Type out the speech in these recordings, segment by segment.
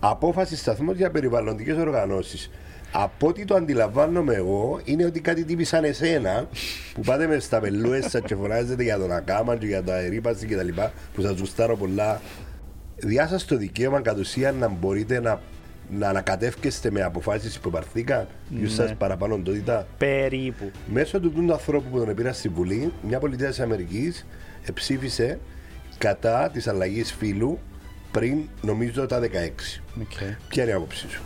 απόφαση σταθμό για περιβαλλοντικές οργανώσεις. Από ό,τι το αντιλαμβάνομαι εγώ, είναι ότι κάτι τύπησαν εσένα που πάτε με στα πελούες σας και φωνάζετε για τον ακάμα και για τα αερίπαση και τα λοιπά, που σας γουστάρω πολλά. Διά σας το δικαίωμα κατ' ουσίαν να μπορείτε να, να ανακατεύκεστε με αποφάσεις που υπαρθήκαν, ναι. σας παραπάνω οντότητα. Περίπου. Μέσω του του ανθρώπου που τον πήρα στη Βουλή, μια πολιτεία της Αμερικής ψήφισε κατά της αλλαγής φύλου πριν νομίζω τα 16. Okay. Ποια είναι η άποψή σου;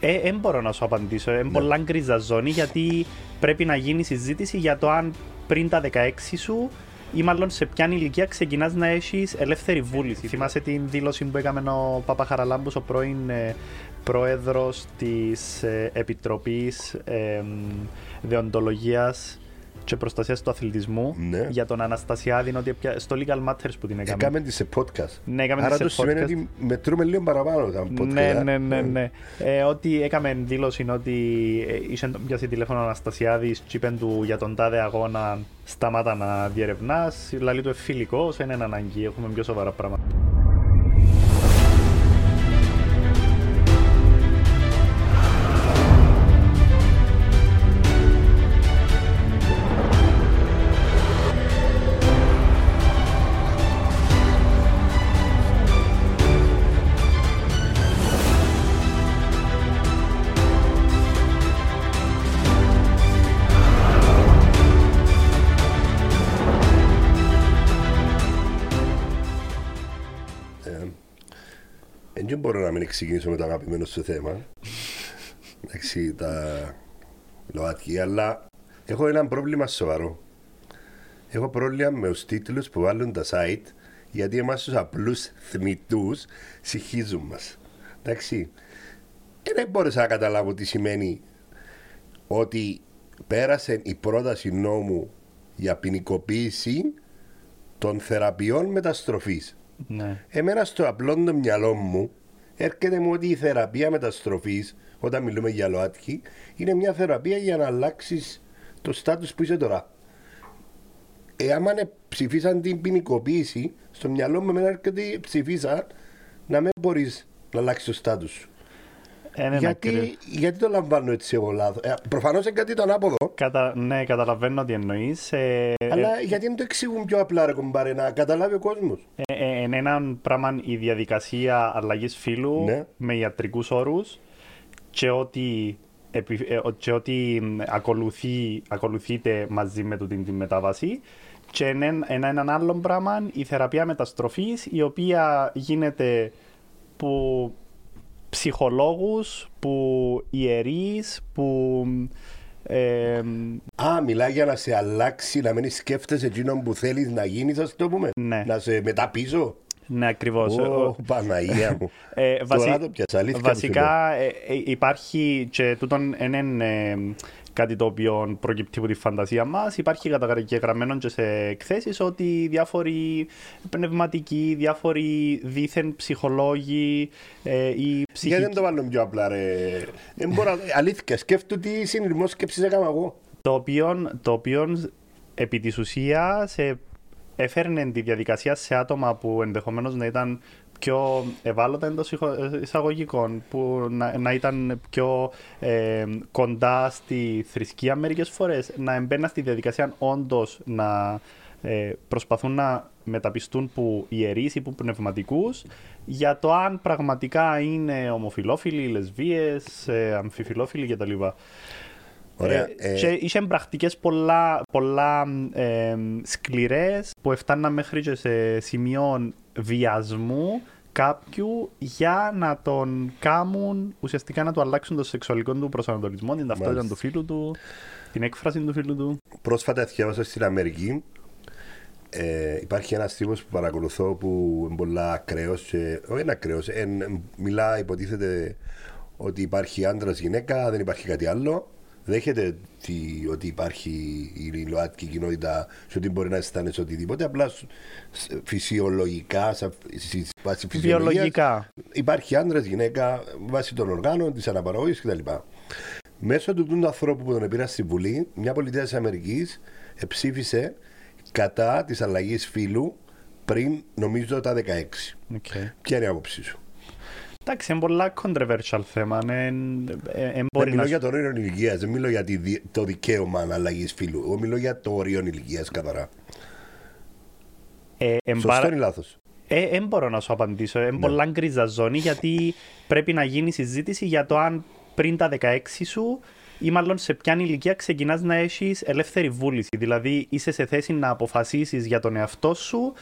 Δεν ε, μπορώ να σου απαντήσω. Είναι ναι. πολλά γκρίζα ζώνη γιατί πρέπει να γίνει συζήτηση για το αν πριν τα 16 σου ή μάλλον σε ποια ηλικία ξεκινάς να έχεις ελεύθερη βούληση. Θυμάσαι την δήλωση που έκαμε ο Παπαχαραλάμπου, ο πρώην ε, πρόεδρος της ε, Επιτροπής ε, Δεοντολογίας και προστασίας του αθλητισμού ναι. για τον Αναστασιάδη ότι στο Legal Matters που την έκαμε. Έκαμε τη σε podcast. Ναι, έκαμε Άρα σε το σημαίνει ότι μετρούμε λίγο παραπάνω όταν podcast. Ναι, ναι, ναι. ναι. ε, ότι έκαμε δήλωση ότι ε, είσαι πιάσει τηλέφωνο ο Αναστασιάδης, τσίπεν του για τον τάδε αγώνα σταμάτα να διερευνάς. Λαλή του εφηλικό, δεν είναι ανάγκη, έχουμε πιο σοβαρά πράγματα. Δεν μπορώ να μην ξεκινήσω με το αγαπημένο σου θέμα. Εντάξει, τα ΛΟΑΤΚΙ, αλλά έχω ένα πρόβλημα σοβαρό. Έχω πρόβλημα με τους τίτλους που βάλουν τα site γιατί εμάς τους απλούς θνητού συγχύζουν μας. Εντάξει. δεν μπόρεσα να καταλάβω τι σημαίνει ότι πέρασε η πρόταση νόμου για ποινικοποίηση των θεραπείων μεταστροφής. Ναι. Εμένα στο απλό το μυαλό μου έρχεται μου ότι η θεραπεία μεταστροφής, όταν μιλούμε για ΛΟΑΤΚΙ, είναι μια θεραπεία για να αλλάξεις το στάτου που είσαι τώρα. Εάν ψηφίσαν την ποινικοποίηση, στο μυαλό μου εμένα έρχεται ψηφίσαν να μην μπορείς να αλλάξεις το στάτου σου. Ε, ναι, γιατί, γιατί το λαμβάνω έτσι εγώ λάθος; Ε, Προφανώς είναι κάτι το ανάποδο. Κατα... Ναι, καταλαβαίνω τι εννοείς. Ε, Αλλά ε, γιατί δεν το εξηγούν πιο απλά, ρε κομπάρε, να καταλάβει ο κόσμος; Ε, ε, ε, ένα πράγμα η διαδικασία αλλαγής φύλου Ναι. με ιατρικούς όρους και ότι, επι- ε, και ότι ακολουθεί, ακολουθείται μαζί με τούτη τη μετάβαση. Και ένα, ένα, έναν άλλο πράγμα η θεραπεία μεταστροφής η οποία γίνεται που ψυχολόγους, που ιερείς, που ε, Α, μιλάει για να σε αλλάξει, να μην σκέφτεσαι εκείνο που θέλεις να γίνεις, ας το πούμε. Ναι. Να σε μεταπίσω. ναι ακριβώς. Ω, Παναγία μου. Ε, βασι- Τώρα το πιάσα, αλήθεια σου Βασικά ε, ε, υπάρχει και τούτον έναν ε, κάτι το οποίο προκύπτει από τη φαντασία μας. Υπάρχει καταγεγραμμένο και σε εκθέσεις ότι διάφοροι πνευματικοί, διάφοροι δίθεν ψυχολόγοι ε, ή Γιατί ψυχικοί. δεν το βάλω πιο απλά, ρε; Δεν μπορώ, αλήθεια, σκέφτομαι τι συνειρμό σκέψης έκανα εγώ. Το οποίο, το οποίο επί της ουσίας ε, έφερνε τη διαδικασία σε άτομα που ενδεχομένως να ήταν πιο ευάλωτα εντός εισαγωγικών, που να, να ήταν πιο ε, κοντά στη θρησκεία μερικές φορές, να εμπαίναν στη διαδικασία όντως να ε, προσπαθούν να μεταπιστούν που ιερείς ή που πνευματικούς για το αν πραγματικά είναι ομοφιλόφιλοι, λεσβείες, ε, αμφιφιλόφιλοι κτλ. Ωραία. Ε, ε, και είχε πρακτικές πολλά, πολλά ε, σκληρές που έφταναν μέχρι και σε σημείο βιασμού κάποιου για να τον κάμουν ουσιαστικά να του αλλάξουν το σεξουαλικό του προσανατολισμό, την ταυτότητα Μάλιστα. του φίλου του, την έκφραση του φίλου του. Πρόσφατα διάβασα στην Αμερική. Ε, υπάρχει ένας τύπος που παρακολουθώ που είναι πολλά ακραίος. Όχι είναι ακραίος. μιλά, υποτίθεται ότι υπάρχει άντρας γυναίκα, δεν υπάρχει κάτι άλλο. Δέχεται τι- ότι υπάρχει η ΛΟΑΤΚΙ κοινότητα σε ότι μπορεί να αισθάνεσαι οτιδήποτε. Απλά σ- σ- φυσιολογικά, σα- στη βάση φυσιολογίας, Βιολογικά. Υπάρχει άντρας, γυναίκα, βάσει των οργάνων, της αναπαραγωγής κτλ. Μέσω του του ανθρώπου που τον πήρα στη Βουλή, μια πολιτεία της Αμερικής ψήφισε κατά της αλλαγής φύλου πριν, νομίζω, τα 16. Okay. Ποια είναι η άποψή σου; Εντάξει, είναι πολλά controversial θέμα. Ε, ε, ε, Δεν μπορεί μιλώ να... για το όριο ηλικίας, δεν μιλώ για τη δι- το δικαίωμα αλλαγή φίλου. Εγώ μιλώ για το όριο ηλικίας καθαρά. Ε, εν Σωστό πάρα- ή λάθος; Ε, δεν μπορώ να σου απαντήσω. Είναι Ναι. πολλά γκρίζα ζώνη γιατί πρέπει να γίνει συζήτηση για το αν πριν τα 16 σου ή μάλλον σε ποια ηλικία ξεκινάς να έχεις ελεύθερη βούληση. Δηλαδή είσαι σε θέση να αποφασίσεις για τον εαυτό σου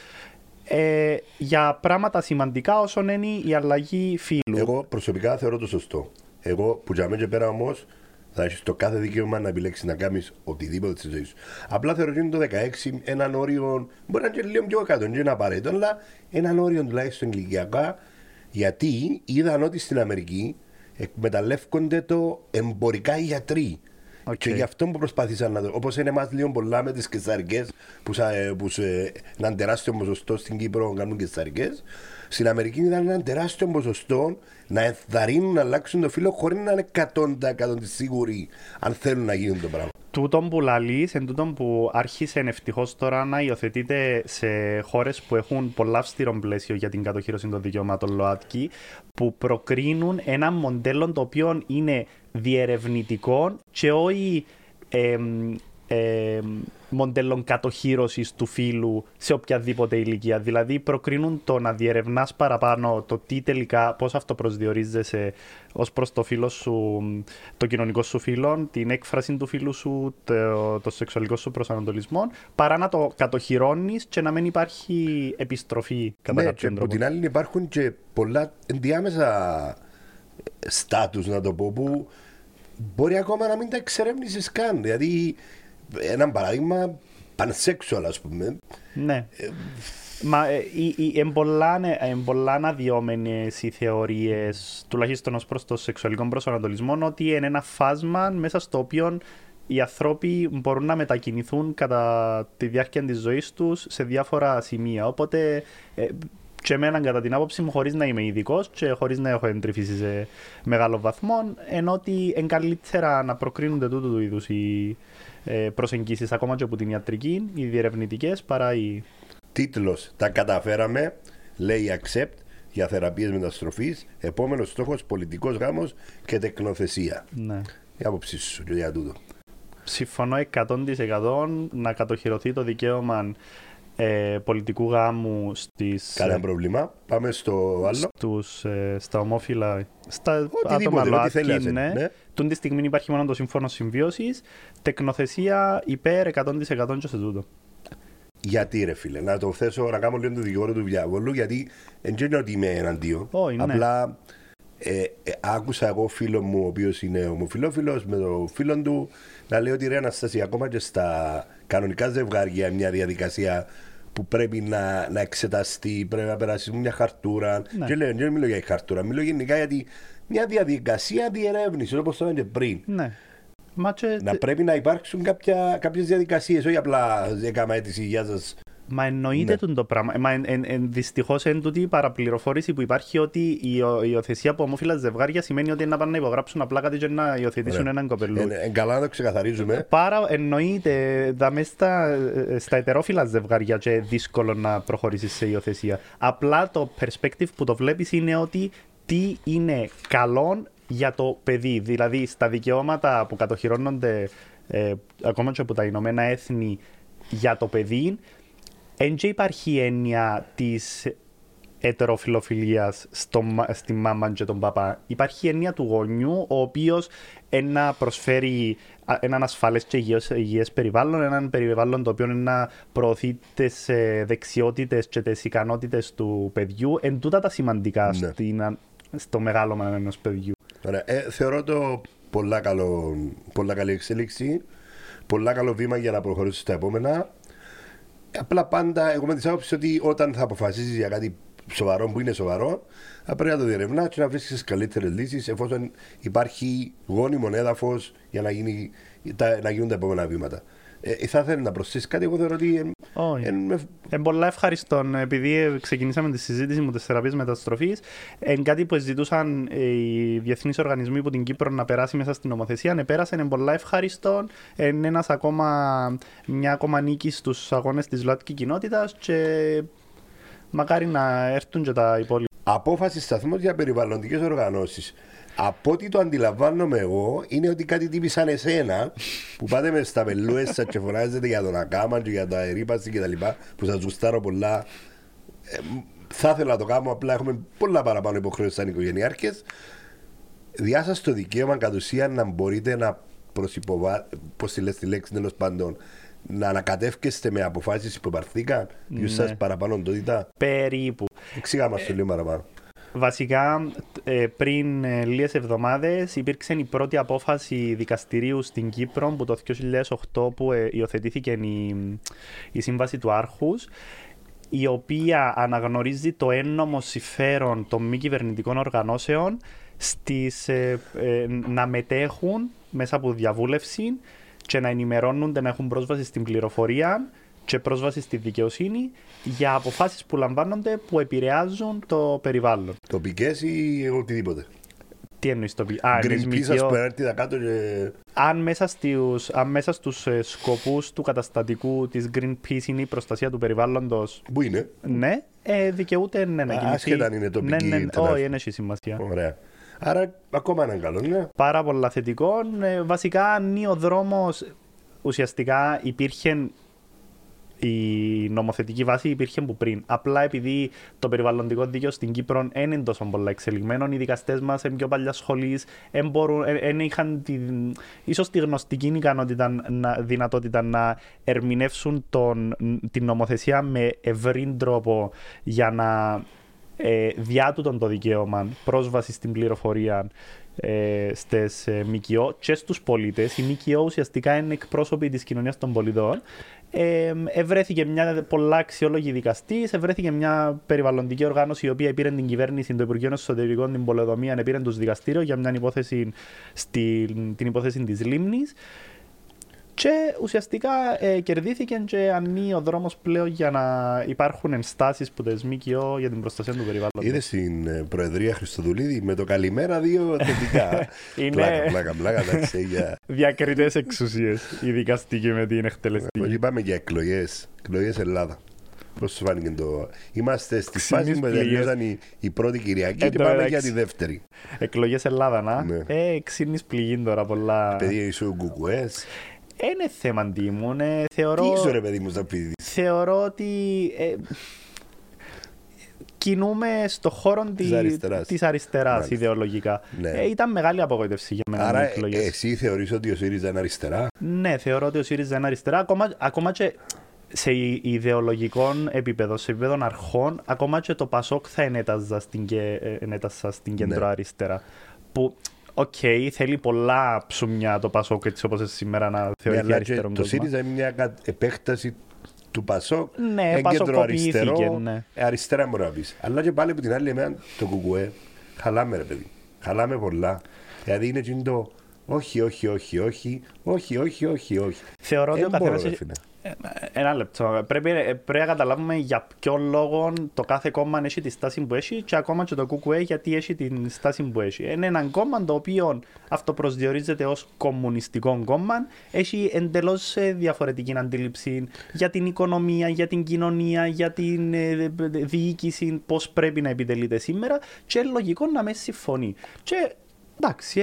ε, για πράγματα σημαντικά όσον είναι η αλλαγή φύλου. Εγώ προσωπικά θεωρώ το σωστό. Εγώ που για μένα και πέρα όμως θα έχεις το κάθε δικαίωμα να επιλέξεις να κάνεις οτιδήποτε στη ζωή σου. Απλά θεωρώ ότι είναι το 16 έναν όριο, μπορεί να είναι και λίγο πιο κάτω, δεν είναι απαραίτητο, αλλά έναν όριο τουλάχιστον ηλικιακά, γιατί είδαν ότι στην Αμερική εκμεταλλεύονται το εμπορικά οι γιατροί. Οκ. Και γι' αυτό που προσπαθήσαν να το. Όπως είναι εμά λίγο πολλά με τις καισαρικές, που, σα- που σε, ένα τεράστιο ποσοστό στην Κύπρο κάνουν κεσαρικέ. Στην Αμερική ήταν ένα τεράστιο ποσοστό να ενθαρρύνουν να αλλάξουν το φύλλο χωρίς να είναι 100% σίγουροι αν θέλουν να γίνουν το πράγμα. Τούτον που λαλείς, εν τούτον που άρχισε ευτυχώς τώρα να υιοθετείται σε χώρες που έχουν πολλά αυστηρό πλαίσιο για την κατοχήρωση των δικαιωμάτων ΛΟΑΤΚΙ, που προκρίνουν ένα μοντέλο το οποίο είναι διερευνητικό και όχι εμ, εμ, μοντέλων κατοχήρωσης του φύλου σε οποιαδήποτε ηλικία. Δηλαδή, προκρίνουν το να διερευνάς παραπάνω το τι τελικά, πώς αυτό προσδιορίζεσαι ως προς το φύλο σου, το κοινωνικό σου φύλο, την έκφραση του φύλου σου, το, το σεξουαλικό σου προσανατολισμό, παρά να το κατοχυρώνεις και να μην υπάρχει επιστροφή κατά Ναι, και κάποιον από τρόπο. την άλλη υπάρχουν και πολλά ενδιάμεσα στάτους, να το πω, που μπορεί ακόμα να μην τα εξερεύνησες καν. Δηλαδή, ένα παράδειγμα, pansexual, ας πούμε. Ναι. Μα ε, οι- οι- εν πολλά, ναι, εν πολλά αναδυόμενες οι θεωρίες, τουλάχιστον ως προς το σεξουαλικό προσανατολισμό, ότι είναι ένα φάσμα μέσα στο οποίο οι άνθρωποι μπορούν να μετακινηθούν κατά τη διάρκεια της ζωής τους σε διάφορα σημεία. Οπότε, ε, και εμένα κατά την άποψη μου, χωρίς να είμαι ειδικός και χωρίς να έχω εντρυφήσει σε μεγάλο βαθμό, ενώ ότι είναι καλύτερα να προκρίνονται τούτου του είδους οι ε, προσεγγίσεις ακόμα και από την ιατρική, οι διερευνητικές, παρά οι Τίτλος «Τα καταφέραμε», λέει accept για θεραπείες μεταστροφής, επόμενος στόχος πολιτικός γάμος και τεκνοθεσία. Ναι. Η άποψή σου και για τούτο. Συμφωνώ 100% να κατοχυρωθεί το δικαίωμα ε, πολιτικού γάμου στις, Κανένα πρόβλημα. Πάμε στο άλλο. στους, ε, στα ομόφυλα, στα Οτιδήποτε, άτομα ό,τι ΛΟΑΤΚΙ, θέλει να σε- ναι. ναι. Τούν τη στιγμή υπάρχει μόνο το σύμφωνο συμβίωσης, τεκνοθεσία υπέρ 100% και σε τούτο. Γιατί ρε φίλε, να το θέσω να κάνω λίγο το δικηγόρο του διάβολου, γιατί δεν είναι ότι είμαι εναντίον. Όχι, ναι. Απλά ε, ε, άκουσα εγώ φίλο μου, ο οποίος είναι ομοφιλόφιλο, με το φίλο του, να λέει ότι ρε Αναστασία, ακόμα και στα κανονικά ζευγάρια μια διαδικασία που πρέπει να, να εξεταστεί, πρέπει να περάσει μια χαρτούρα. Ναι. Και λέω, δεν μιλώ για χαρτούρα, μιλώ γενικά γιατί μια διαδικασία διερεύνησης, όπως το είπαμε και πριν. Ναι. Μα και, Να πρέπει να υπάρξουν κάποιες διαδικασίες, όχι απλά έκανα αίτηση υγεία σας. Μα εννοείται Ναι. τούτο το πράγμα. Μα εν, εν, εν, δυστυχώς είναι τούτη η παραπληροφόρηση που υπάρχει ότι η υιο- η υιοθεσία από ομόφυλα ζευγάρια σημαίνει ότι είναι να πάνε να υπογράψουν απλά κάτι και να υιοθετήσουν Ωραία. έναν κοπελού. Ε, ε, καλά να το ξεκαθαρίζουμε. Πάρα εννοείται, δαμε στα, ε, στα ετερόφυλα ζευγάρια και δύσκολο να προχωρήσεις σε υιοθεσία. Απλά το perspective που το βλέπεις είναι ότι τι είναι καλό για το παιδί. Δηλαδή στα δικαιώματα που κατοχυρώνονται ε, ακόμα και από τα Ηνωμένα Έθνη για το παιδί, δεν και υπάρχει έννοια της ετεροφιλοφιλίας στο, μα- στη μάμα και τον παπά. Υπάρχει έννοια του γονιού, ο οποίος να προσφέρει α, έναν ασφαλές και υγιές, υγιές περιβάλλον, έναν περιβάλλον το οποίο είναι να προωθεί τις ε, δεξιότητες και τις ικανότητες του παιδιού. Εν τούτα τα σημαντικά Ναι. στην, α- στο μεγάλωμα ενός παιδιού. Ωραία. Ε, θεωρώ το πολλά, καλό, πολλά καλή εξέλιξη. Πολλά καλό βήμα για να προχωρήσει στα επόμενα. Απλά πάντα εγώ με τη άποψη ότι όταν θα αποφασίσει για κάτι σοβαρό που είναι σοβαρό, θα πρέπει να το διερευνάς και να βρίσκεις καλύτερες λύσεις εφόσον υπάρχει γόνιμο έδαφος για να, γίνει, τα, να γίνουν τα επόμενα βήματα. Ε, θα ήθελα να προσθέσει κάτι, εγώ θεωρώ ότι. ε, Όχι. ε, με- Είναι πολλά ευχαριστώ. Επειδή ε, ξεκινήσαμε τη συζήτηση με τις θεραπείες μεταστροφής, είναι κάτι που ζητούσαν ε, οι διεθνείς οργανισμοί που την Κύπρο να περάσει μέσα στην νομοθεσία. Ναι, πέρασε, είναι πολλά ευχαριστώ. Είναι ένας ακόμα, μια ακόμα νίκη στους αγώνες της ΛΟΑΤΚΙ κοινότητας και μακάρι να έρθουν και τα υπόλοιπα. Απόφαση σταθμό για περιβαλλοντικές οργανώσεις. Από ό,τι το αντιλαμβάνομαι εγώ, είναι ότι κάτι τύπη σαν εσένα, που πάτε μες στα πελούες σας και φωνάζετε για τον ακάμα και για τα ερήπαση κτλ. που σας γουστάρω πολλά. Ε, θα ήθελα να το κάνω, απλά έχουμε πολλά παραπάνω υποχρεώσεις σαν οικογενειάρχες. Διάσα το δικαίωμα κατ' ουσίαν να μπορείτε να προσυποβάλλετε, πώς τη λες τη λέξη τέλος πάντων, να ανακατεύκεστε με αποφάσεις που υπαρθήκαν, ναι. ποιο σας παραπάνω τότητα. Περίπου. Εξήγα μας το λίγο παραπάνω. Βασικά, ε, πριν ε, λίγες εβδομάδες υπήρξε η πρώτη απόφαση δικαστηρίου στην Κύπρο που το 2008 που ε, υιοθετήθηκε η, η Σύμβαση του Άρχους η οποία αναγνωρίζει το έννομο συμφέρον των μη κυβερνητικών οργανώσεων στις, να μετέχουν μέσα από διαβούλευση και να ενημερώνονται να έχουν πρόσβαση στην πληροφορία και πρόσβαση στη δικαιοσύνη για αποφάσεις που λαμβάνονται που επηρεάζουν το περιβάλλον. Τοπικές ή οτιδήποτε; Τι εννοείς τοπικές. Greenpeace ας πούμε έρθει κάτω και... Αν μέσα, στους, αν μέσα στους ε, σκοπούς του καταστατικού της Greenpeace είναι η προστασία του περιβάλλοντος... Πού είναι; Ναι, ε, δικαιούται ναι, να κινηθεί. Άσχετα αν είναι τοπική. Ναι, ναι, όχι, δεν έχει σημασία. Ωραία. Άρα ακόμα έναν καλό, ναι. Πάρα πολλά θετικό. Ε, βασικά, αν ο δρόμος ουσιαστικά υπήρχε η νομοθετική βάση υπήρχε από πριν. Απλά επειδή το περιβαλλοντικό δίκαιο στην Κύπρο δεν είναι τόσο πολλά εξελιγμένο, οι δικαστές μας είναι πιο παλιάς σχολή, δεν είχαν τη, ίσως τη γνωστική ικανότητα, να, δυνατότητα να ερμηνεύσουν τον, την νομοθεσία με ευρύ τρόπο για να ε, διάτουτον το δικαίωμα πρόσβασης στην πληροφορία ε, στι ε, ΜΚΟ και στους πολίτες. Οι ΜΚΟ ουσιαστικά είναι εκπρόσωποι της κοινωνίας των πολιτών ε, ευρέθηκε μια πολλά αξιόλογη δικαστής, ευρέθηκε μια περιβαλλοντική οργάνωση η οποία πήρε την κυβέρνηση, το Υπουργείο Εσωτερικών, την πολεοδομία, πήρε τους δικαστήριο για μια υπόθεση, στην, την υπόθεση της Λίμνης. Και ουσιαστικά ε, κερδίθηκε και ανοίγει ο δρόμος πλέον για να υπάρχουν ενστάσεις που τι ΜΚΟ για την προστασία του περιβάλλοντος. Είδες στην ε, Προεδρία Χριστοδουλίδη με το καλημέρα δύο θετικά. Είναι πλάκα, πλάκα, πλάκα, εντάξει, για... διακριτές εξουσίες η δικαστική με την εκτελεστική. Όχι, πάμε για εκλογές. Εκλογές Ελλάδα. Πώς σου φάνηκε το. Είμαστε στη φάση που τελειώσαν η, η πρώτη Κυριακή και πάμε για τη δεύτερη. Εκλογές Ελλάδα, να. Ναι. Ε, ξύνει πληγή τώρα πολλά. Παιδιά, είσαι κουκουές. Είναι θέμα αντίμων. Ε, θεωρώ... Τι είσαι ρε παιδί μου στα πίδι. Θεωρώ ότι ε, κινούμε στο χώρο της αριστεράς, της αριστεράς ιδεολογικά. Ναι. Ε, ήταν μεγάλη απογοήτευση για μένα. Άρα ε, εσύ θεωρείς ότι ο ΣΥΡΙΖΑ είναι αριστερά; Ναι, θεωρώ ότι ο ΣΥΡΙΖΑ είναι αριστερά. Ακόμα, ακόμα και σε ιδεολογικό επίπεδο, σε επίπεδο αρχών, ακόμα και το Πασόκ θα ενέταζα στην, ε, στην κέντρο ναι. αριστερά. Που OK, okay, θέλει πολλά ψουμιά το Πασόκ έτσι όπως σήμερα να θεωρηθεί ναι, αριστερό Το ΣΥΡΙΖΑ είναι μια επέκταση του Πασόκ. Ναι, κέντρο αριστερό. Ναι. Ε, αριστερά μπορεί να πεις. Αλλά και πάλι από την άλλη εμένα το ΚΚΕ χαλά με ρε παιδί. Χαλά με πολλά. Δηλαδή είναι το όχι, όχι, όχι, όχι, όχι, όχι, όχι, όχι. Θεωρώ ότι ο καθένας ένα λεπτό. Πρέπει, πρέπει να καταλάβουμε για ποιο λόγο το κάθε κόμμα έχει τη στάση που έχει και ακόμα και το ΚΚΕ γιατί έχει τη στάση που έχει. Είναι ένα κόμμα το οποίο αυτοπροσδιορίζεται ω κομμουνιστικό κόμμα, έχει εντελώ ε, διαφορετική αντίληψη για την οικονομία, για την κοινωνία, για την ε, διοίκηση, πώ πρέπει να επιτελείται σήμερα και λογικό να με συμφωνεί. Και εντάξει,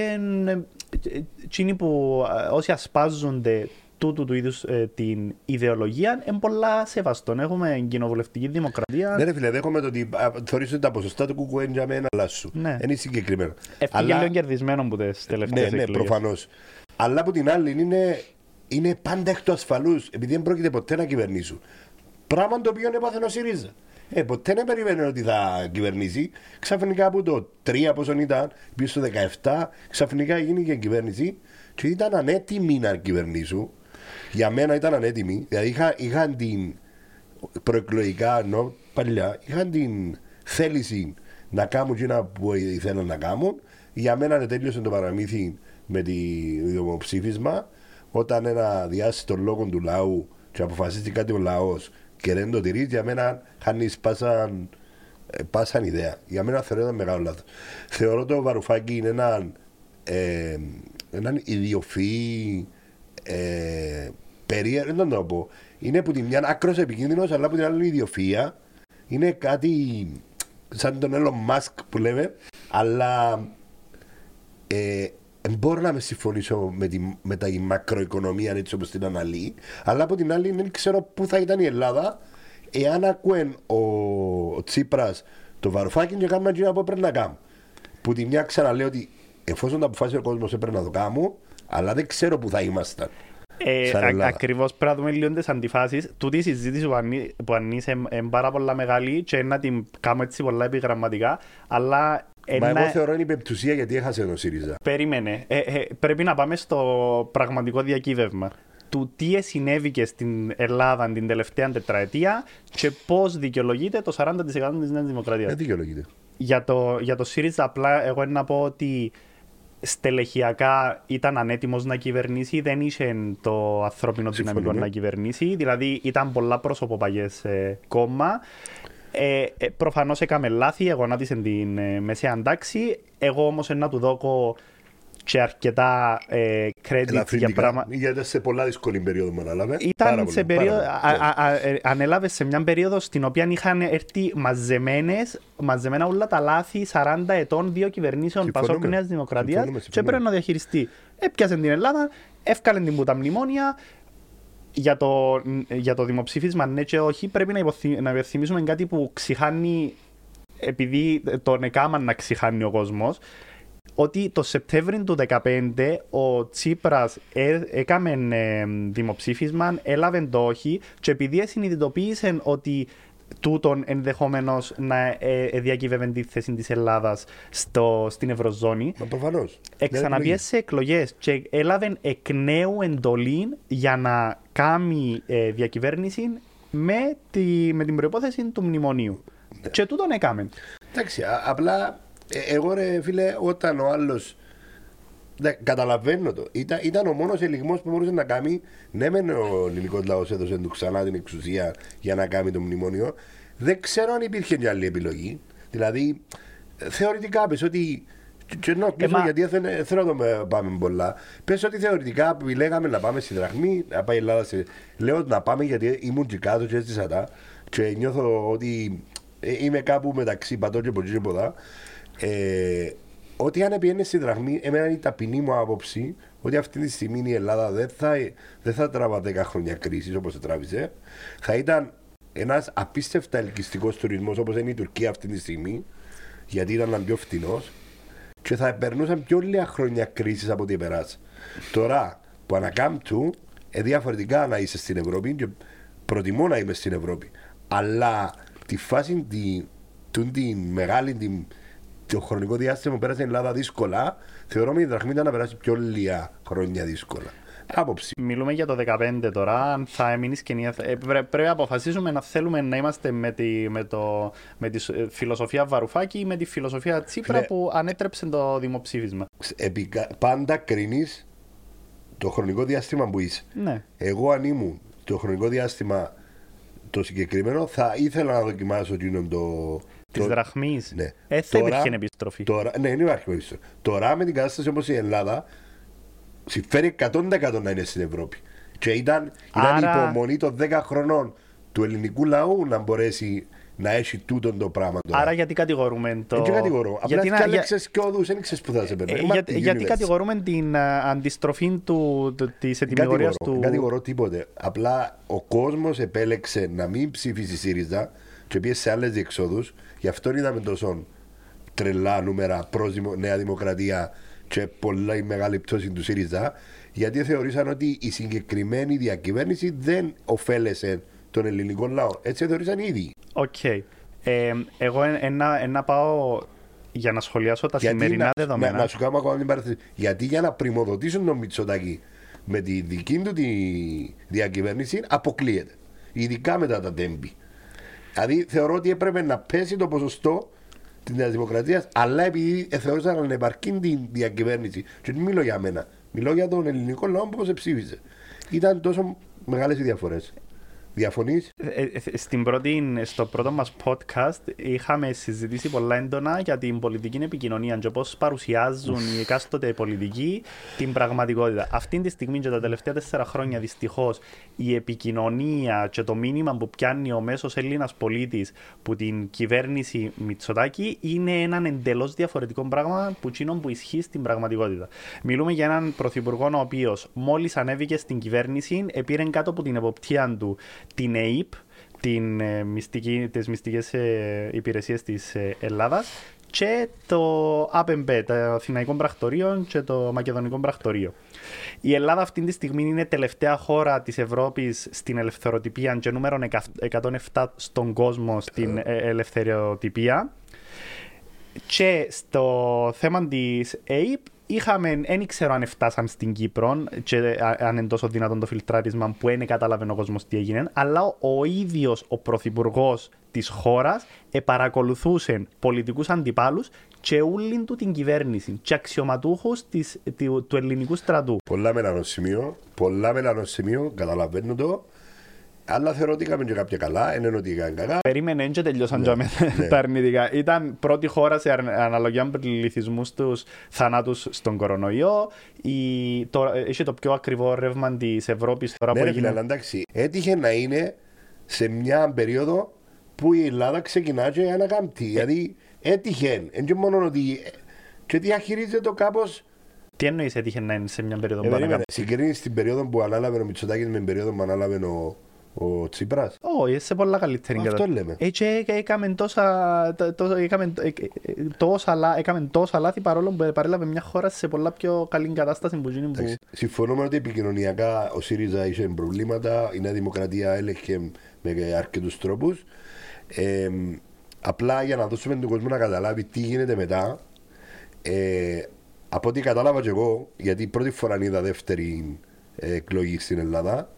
είναι, που ε, όσοι ασπάζονται τούτου του είδους ε, την ιδεολογία είναι πολλά σεβαστό. Έχουμε κοινοβουλευτική δημοκρατία. Ναι, ρε φίλε, δέχομαι το ότι θεωρείς ότι τα ποσοστά του κουκουέν για μένα αλλάσουν. Ναι. Είναι συγκεκριμένο. Ευτυχία Αλλά... λίγο κερδισμένο που τις τελευταίες Ναι, ναι, προφανώς. Αλλά από την άλλη είναι, είναι πάντα εκ του ασφαλούς, επειδή δεν πρόκειται ποτέ να κυβερνήσουν. Πράγμα το οποίο έπαθε ο ΣΥΡΙΖΑ. Ε, ποτέ δεν περίμενε ότι θα κυβερνήσει. Ξαφνικά από το 3 πόσο ήταν, πίσω στο 17, ξαφνικά γίνει και κυβέρνηση και ήταν ανέτοιμοι να κυβερνήσουν για μένα ήταν ανέτοιμοι. Δηλαδή είχα, είχαν την προεκλογικά ενώ παλιά, είχαν την θέληση να κάνουν εκείνα που ήθελαν να κάνουν. Για μένα τέλειωσε το παραμύθι με το δημοψήφισμα όταν ένα διάσει των λόγων του λαού και αποφασίστηκε κάτι ο λαός και δεν το τηρείς, για μένα χάνεις πάσαν, ε, πάσαν ιδέα. Για μένα θεωρώ ένα μεγάλο λάθος. Θεωρώ το Βαρουφάκι είναι έναν, ε, έναν ιδιοφυή ε, περίεργο, δεν το πω. Είναι που τη μια άκρος επικίνδυνος, αλλά που την άλλη ιδιοφία είναι κάτι. σαν τον Elon Musk που λέμε, αλλά ε, μπορώ να με συμφωνήσω με, τη, με τα μακροοικονομία έτσι όπως την αναλύει, αλλά από την άλλη δεν ξέρω πού θα ήταν η Ελλάδα εάν ακούεν ο, ο Τσίπρας το βαρουφάκι και κάνουμε εκείνα που πρέπει να κάνουμε. Που τη μια ξαναλέω ότι εφόσον τα αποφάσισε ο κόσμος έπρεπε να το κάνουμε, αλλά δεν ξέρω πού θα ήμασταν. Ε, Ακριβώς πρέπει να δούμε λίγο τις αντιφάσεις. Τούτη η συζήτηση που, ανή, που ανήσε είναι πάρα πολλά μεγάλη και να την κάνω έτσι πολλά επιγραμματικά. Αλλά Μα εγώ θεωρώ είναι υπεπτουσία γιατί έχασε ο ΣΥΡΙΖΑ. Περίμενε. Ε, ε, πρέπει να πάμε στο πραγματικό διακύβευμα του τι συνέβηκε στην Ελλάδα την τελευταία τετραετία και πώς δικαιολογείται το 40% της Νέας Δημοκρατίας. Δεν δικαιολογείται. Για το, για το ΣΥΡΙΖΑ, απλά εγώ να πω ότι στελεχειακά ήταν ανέτοιμος να κυβερνήσει, δεν είχε το ανθρώπινο δυναμικό να κυβερνήσει. Δηλαδή ήταν πολλά πρόσωποπαγέ ε, κόμμα. Ε, ε, Προφανώς έκαμε λάθη, εγώ να την ε, μεσαία τάξη. Εγώ όμως να του δώκω και αρκετά ε, credit για πράγματα. Γιατί σε πολλά δύσκολη περίοδο μου ανέλαβε. Ήταν σε περίοδο, ε, ανέλαβες σε μια περίοδο στην οποία είχαν έρθει μαζεμένες, μαζεμένα όλα τα λάθη 40 ετών δύο κυβερνήσεων Πασόκ Νέας Δημοκρατίας και πρέπει να διαχειριστεί. Έπιασε την Ελλάδα, έφκαλε την που τα μνημόνια, για το, για το δημοψήφισμα, ναι και όχι, πρέπει να, υποθυ, να υπενθυμίσουμε κάτι που ξηχάνει, επειδή τον εκάμαν να ξηχάνει ο κόσμος ότι το Σεπτέμβριο του 2015 ο Τσίπρας ε, έκαμε ε, δημοψήφισμα, έλαβε το όχι και επειδή συνειδητοποίησε ότι τούτον ενδεχομένω να ε, ε, διακύβευε τη θέση της Ελλάδας στην Ευρωζώνη. Μα προφανώ. Εξαναπιέ σε εκλογές και έλαβε εκ νέου εντολή για να κάνει ε, διακυβέρνηση με, τη, με την προπόθεση του μνημονίου. Ναι. Και τούτον έκαμε. Εντάξει, απλά ε, εγώ ρε φίλε, όταν ο άλλο. Καταλαβαίνω το. Ήταν, ήταν ο μόνος ελιγμός που μπορούσε να κάνει. Ναι, μεν ο ελληνικός λαός έδωσε του ξανά την εξουσία για να κάνει το μνημόνιο. Δεν ξέρω αν υπήρχε μια άλλη επιλογή. Δηλαδή, θεωρητικά πες ότι. Και ενώ ε, γιατί θέλω, θέλω να το πάμε πολλά. Πες ότι θεωρητικά που λέγαμε να πάμε στη δραχμή, να πάει η Ελλάδα σε... Λέω να πάμε γιατί ήμουν και κάτω και έτσι σαν και νιώθω ότι ε, είμαι κάπου μεταξύ πατώ και ποτέ και ποτά. Ε, ότι αν πήγαινε στη δραχμή, εμένα είναι η ταπεινή μου άποψη ότι αυτή τη στιγμή η Ελλάδα δεν θα, δεν θα τραβά 10 χρόνια κρίσης όπως τράβησε. Θα ήταν ένας απίστευτα ελκυστικός τουρισμός όπως είναι η Τουρκία αυτή τη στιγμή, γιατί ήταν πιο φτηνός και θα περνούσαν πιο λίγα χρόνια κρίσης από ό,τι περάσει. Τώρα που ανακάμπτουν, ε, διαφορετικά να είσαι στην Ευρώπη και προτιμώ να είμαι στην Ευρώπη. Αλλά τη φάση τη, τη μεγάλη, την, το χρονικό διάστημα που πέρασε η Ελλάδα δύσκολα, θεωρώ ότι η δραχμή ήταν να περάσει πιο λίγα χρόνια δύσκολα. Άποψη. Μιλούμε για το 2015 τώρα. Αν θα έμεινες και ε, πρέπει να αποφασίσουμε να θέλουμε να είμαστε με τη, με το, με τη φιλοσοφία Βαρουφάκη ή με τη φιλοσοφία Τσίπρα Φίλε, που ανέτρεψε το δημοψήφισμα. Επικα... Πάντα κρίνεις το χρονικό διάστημα που είσαι. Ναι. Εγώ αν ήμουν το χρονικό διάστημα το συγκεκριμένο θα ήθελα να δοκιμάσω το, Της το... δραχμής. Ναι. Ε, θα υπήρχε επιστροφή. Τώρα, ναι, δεν υπάρχει επιστροφή. Τώρα με την κατάσταση όπως η Ελλάδα, συμφέρει 100% να είναι στην Ευρώπη. Και ήταν, ήταν Άρα... υπομονή των 10 χρονών του ελληνικού λαού να μπορέσει να έχει τούτο το πράγμα. Τώρα. Άρα γιατί κατηγορούμε το. Δεν κατηγορώ. Απλά γιατί να... και όδους, δεν ξέρεις που θα σε περνάει. Ε, για, γιατί κατηγορούμε την uh, αντιστροφή του, της ετοιμιγωρία του. Δεν κατηγορώ τίποτε. Απλά ο κόσμος επέλεξε να μην ψήφισει ΣΥΡΙΖΑ και πήγε σε άλλες διεξόδους Γι' αυτό είδαμε τόσο τρελά νούμερα προς Νέα Δημοκρατία και πολλά η μεγάλη πτώση του ΣΥΡΙΖΑ, γιατί θεωρήσαν ότι η συγκεκριμένη διακυβέρνηση δεν ωφέλεσε τον ελληνικό λαό. Έτσι θεωρήσαν ήδη. OK. Okay. Ε, εγώ ένα πάω για να σχολιάσω τα γιατί σημερινά να, δεδομένα. Να, να, σου κάνω ακόμα την παραθέση. Γιατί για να πριμοδοτήσουν τον Μητσοτάκη με τη δική του τη διακυβέρνηση αποκλείεται. Ειδικά μετά τα τέμπη. Δηλαδή θεωρώ ότι έπρεπε να πέσει το ποσοστό της Νέας Δημοκρατίας, αλλά επειδή θεωρούσαν ανεπαρκή την διακυβέρνηση. Και δεν μιλώ για μένα. Μιλώ για τον ελληνικό λαό που ψήφιζε. Ήταν τόσο μεγάλες οι διαφορές. Διαφωνείς; Ε, ε, στην πρώτη, στο πρώτο μας podcast είχαμε συζητήσει πολλά έντονα για την πολιτική επικοινωνία και πώς παρουσιάζουν οι εκάστοτε πολιτικοί την πραγματικότητα. Αυτή τη στιγμή και τα τελευταία τέσσερα χρόνια δυστυχώς η επικοινωνία και το μήνυμα που πιάνει ο μέσος Έλληνας πολίτης που την κυβέρνηση Μητσοτάκη είναι έναν εντελώς διαφορετικό πράγμα που τσίνον που ισχύει στην πραγματικότητα. Μιλούμε για έναν πρωθυπουργό ο οποίος μόλις ανέβηκε στην κυβέρνηση, επήρε κάτω από την εποπτεία του την ΕΕΠ, την, ε, μυστική, τις μυστικές ε, υπηρεσίες της ε, Ελλάδας και το ΑΠΕΜΠΕ, το Αθηναϊκό Πρακτορείο και το Μακεδονικό Πρακτορείο. Η Ελλάδα αυτή τη στιγμή είναι τελευταία χώρα της Ευρώπης στην ελευθεροτυπία και νούμερο 107 στον κόσμο στην ελευθεροτυπία. Και στο θέμα της ΑΕΠ είχαμε, δεν ξέρω αν φτάσαν στην Κύπρο και αν είναι τόσο δυνατόν το φιλτράρισμα που δεν κατάλαβε ο κόσμος τι έγινε, αλλά ο ίδιος ο πρωθυπουργός της χώρας επαρακολουθούσε πολιτικούς αντιπάλους και όλη του την κυβέρνηση και αξιωματούχους του ελληνικού στρατού. Πολλά με σημείο, πολλά με σημείο, καταλαβαίνω το. Αλλά θεωρώ ότι είχαμε και κάποια καλά, είναι ότι είχαν καλά. Περίμενε και τελειώσαν ναι, ναι. τα αρνητικά. Ήταν πρώτη χώρα σε αναλογία με πληθυσμούς τους θανάτους στον κορονοϊό. Η, το, είχε το πιο ακριβό ρεύμα της Ευρώπης τώρα ναι, που έγινε. Ναι, εντάξει. Έτυχε να είναι σε μια περίοδο που η Ελλάδα ξεκινά και ανακάμπτει. Ε. Δηλαδή έτυχε. Δεν μόνο ότι. και διαχειρίζεται το κάπω. Τι εννοείς έτυχε να είναι σε μια περίοδο ε, που ανακάμπτει. Συγκρίνεις την περίοδο που ανάλαβε ο Μητσοτάκης με την περίοδο που ανάλαβε ο, ο Τσίπρας. Όχι, σε πολλά καλύτερη Αυτό λέμε. Έτσι έκαμε τόσα, έκαμε, τόσα, έκαμε τόσα λάθη παρόλο που παρέλαβε μια χώρα σε πολλά πιο καλή κατάσταση που γίνει που... Συμφωνούμε ότι επικοινωνιακά ο ΣΥΡΙΖΑ είχε προβλήματα, η Νέα Δημοκρατία έλεγχε με αρκετούς τρόπους. Ε, απλά για να δώσουμε τον κόσμο να καταλάβει τι γίνεται μετά, ε, από ό,τι κατάλαβα και εγώ, γιατί πρώτη φορά είδα δεύτερη εκλογή στην Ελλάδα,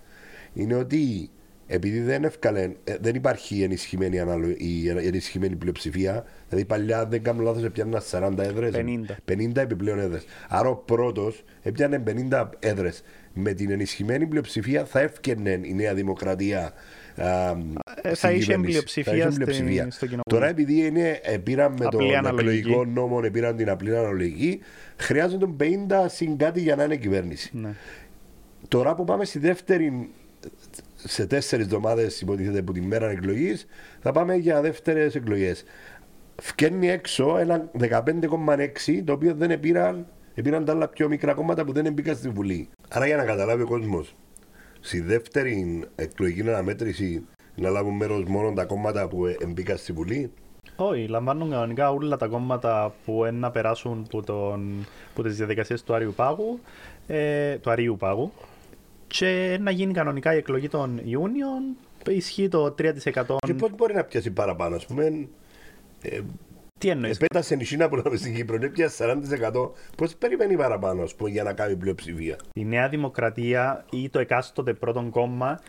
είναι ότι επειδή δεν, ευκαλε, ε, δεν υπάρχει ενισχυμένη, αναλο, η ενισχυμένη πλειοψηφία, δηλαδή παλιά δεν κάνω λάθος, έπιανε 40 έδρες. 50. 50 επιπλέον έδρες. Άρα ο πρώτος έπιανε 50 έδρες. Με την ενισχυμένη πλειοψηφία θα έφτιανε η Νέα Δημοκρατία. Α, ε, θα είχε πλειοψηφία, πλειοψηφία. στο κοινό. Τώρα επειδή είναι, ε, πήραν με τον εκλογικό νόμο, πήραν την απλή αναλογική, χρειάζονται 50 συν κάτι για να είναι κυβέρνηση. Ναι. Τώρα που πάμε στη δεύτερη σε τέσσερις εβδομάδες, υποτίθεται από τη μέρα εκλογής, θα πάμε για δεύτερες εκλογές. Φκένει έξω ένα 15,6 το οποίο δεν επήραν, επήραν τα άλλα πιο μικρά κόμματα που δεν μπήκαν στη Βουλή. Άρα για να καταλάβει ο κόσμος, στη δεύτερη εκλογική αναμέτρηση να λάβουν μέρος μόνο τα κόμματα που μπήκαν στη Βουλή; Όχι, λαμβάνουν κανονικά όλα τα κόμματα που να περάσουν από, τον, από τις διαδικασίες του Άριου Πάγου, ε, του Αρίου Πάγου και να γίνει κανονικά η εκλογή των Ιούνιων. Ισχύει το 3%. Και πώ μπορεί να πιάσει παραπάνω, ας πούμε. Ε, τι εννοείς; Επέτασε η Σίνα που στην Κύπρο, πιάσει 40%. Πώς περιμένει παραπάνω, ας πούμε, για να κάνει πλειοψηφία; Η Νέα Δημοκρατία ή το εκάστοτε πρώτο κόμμα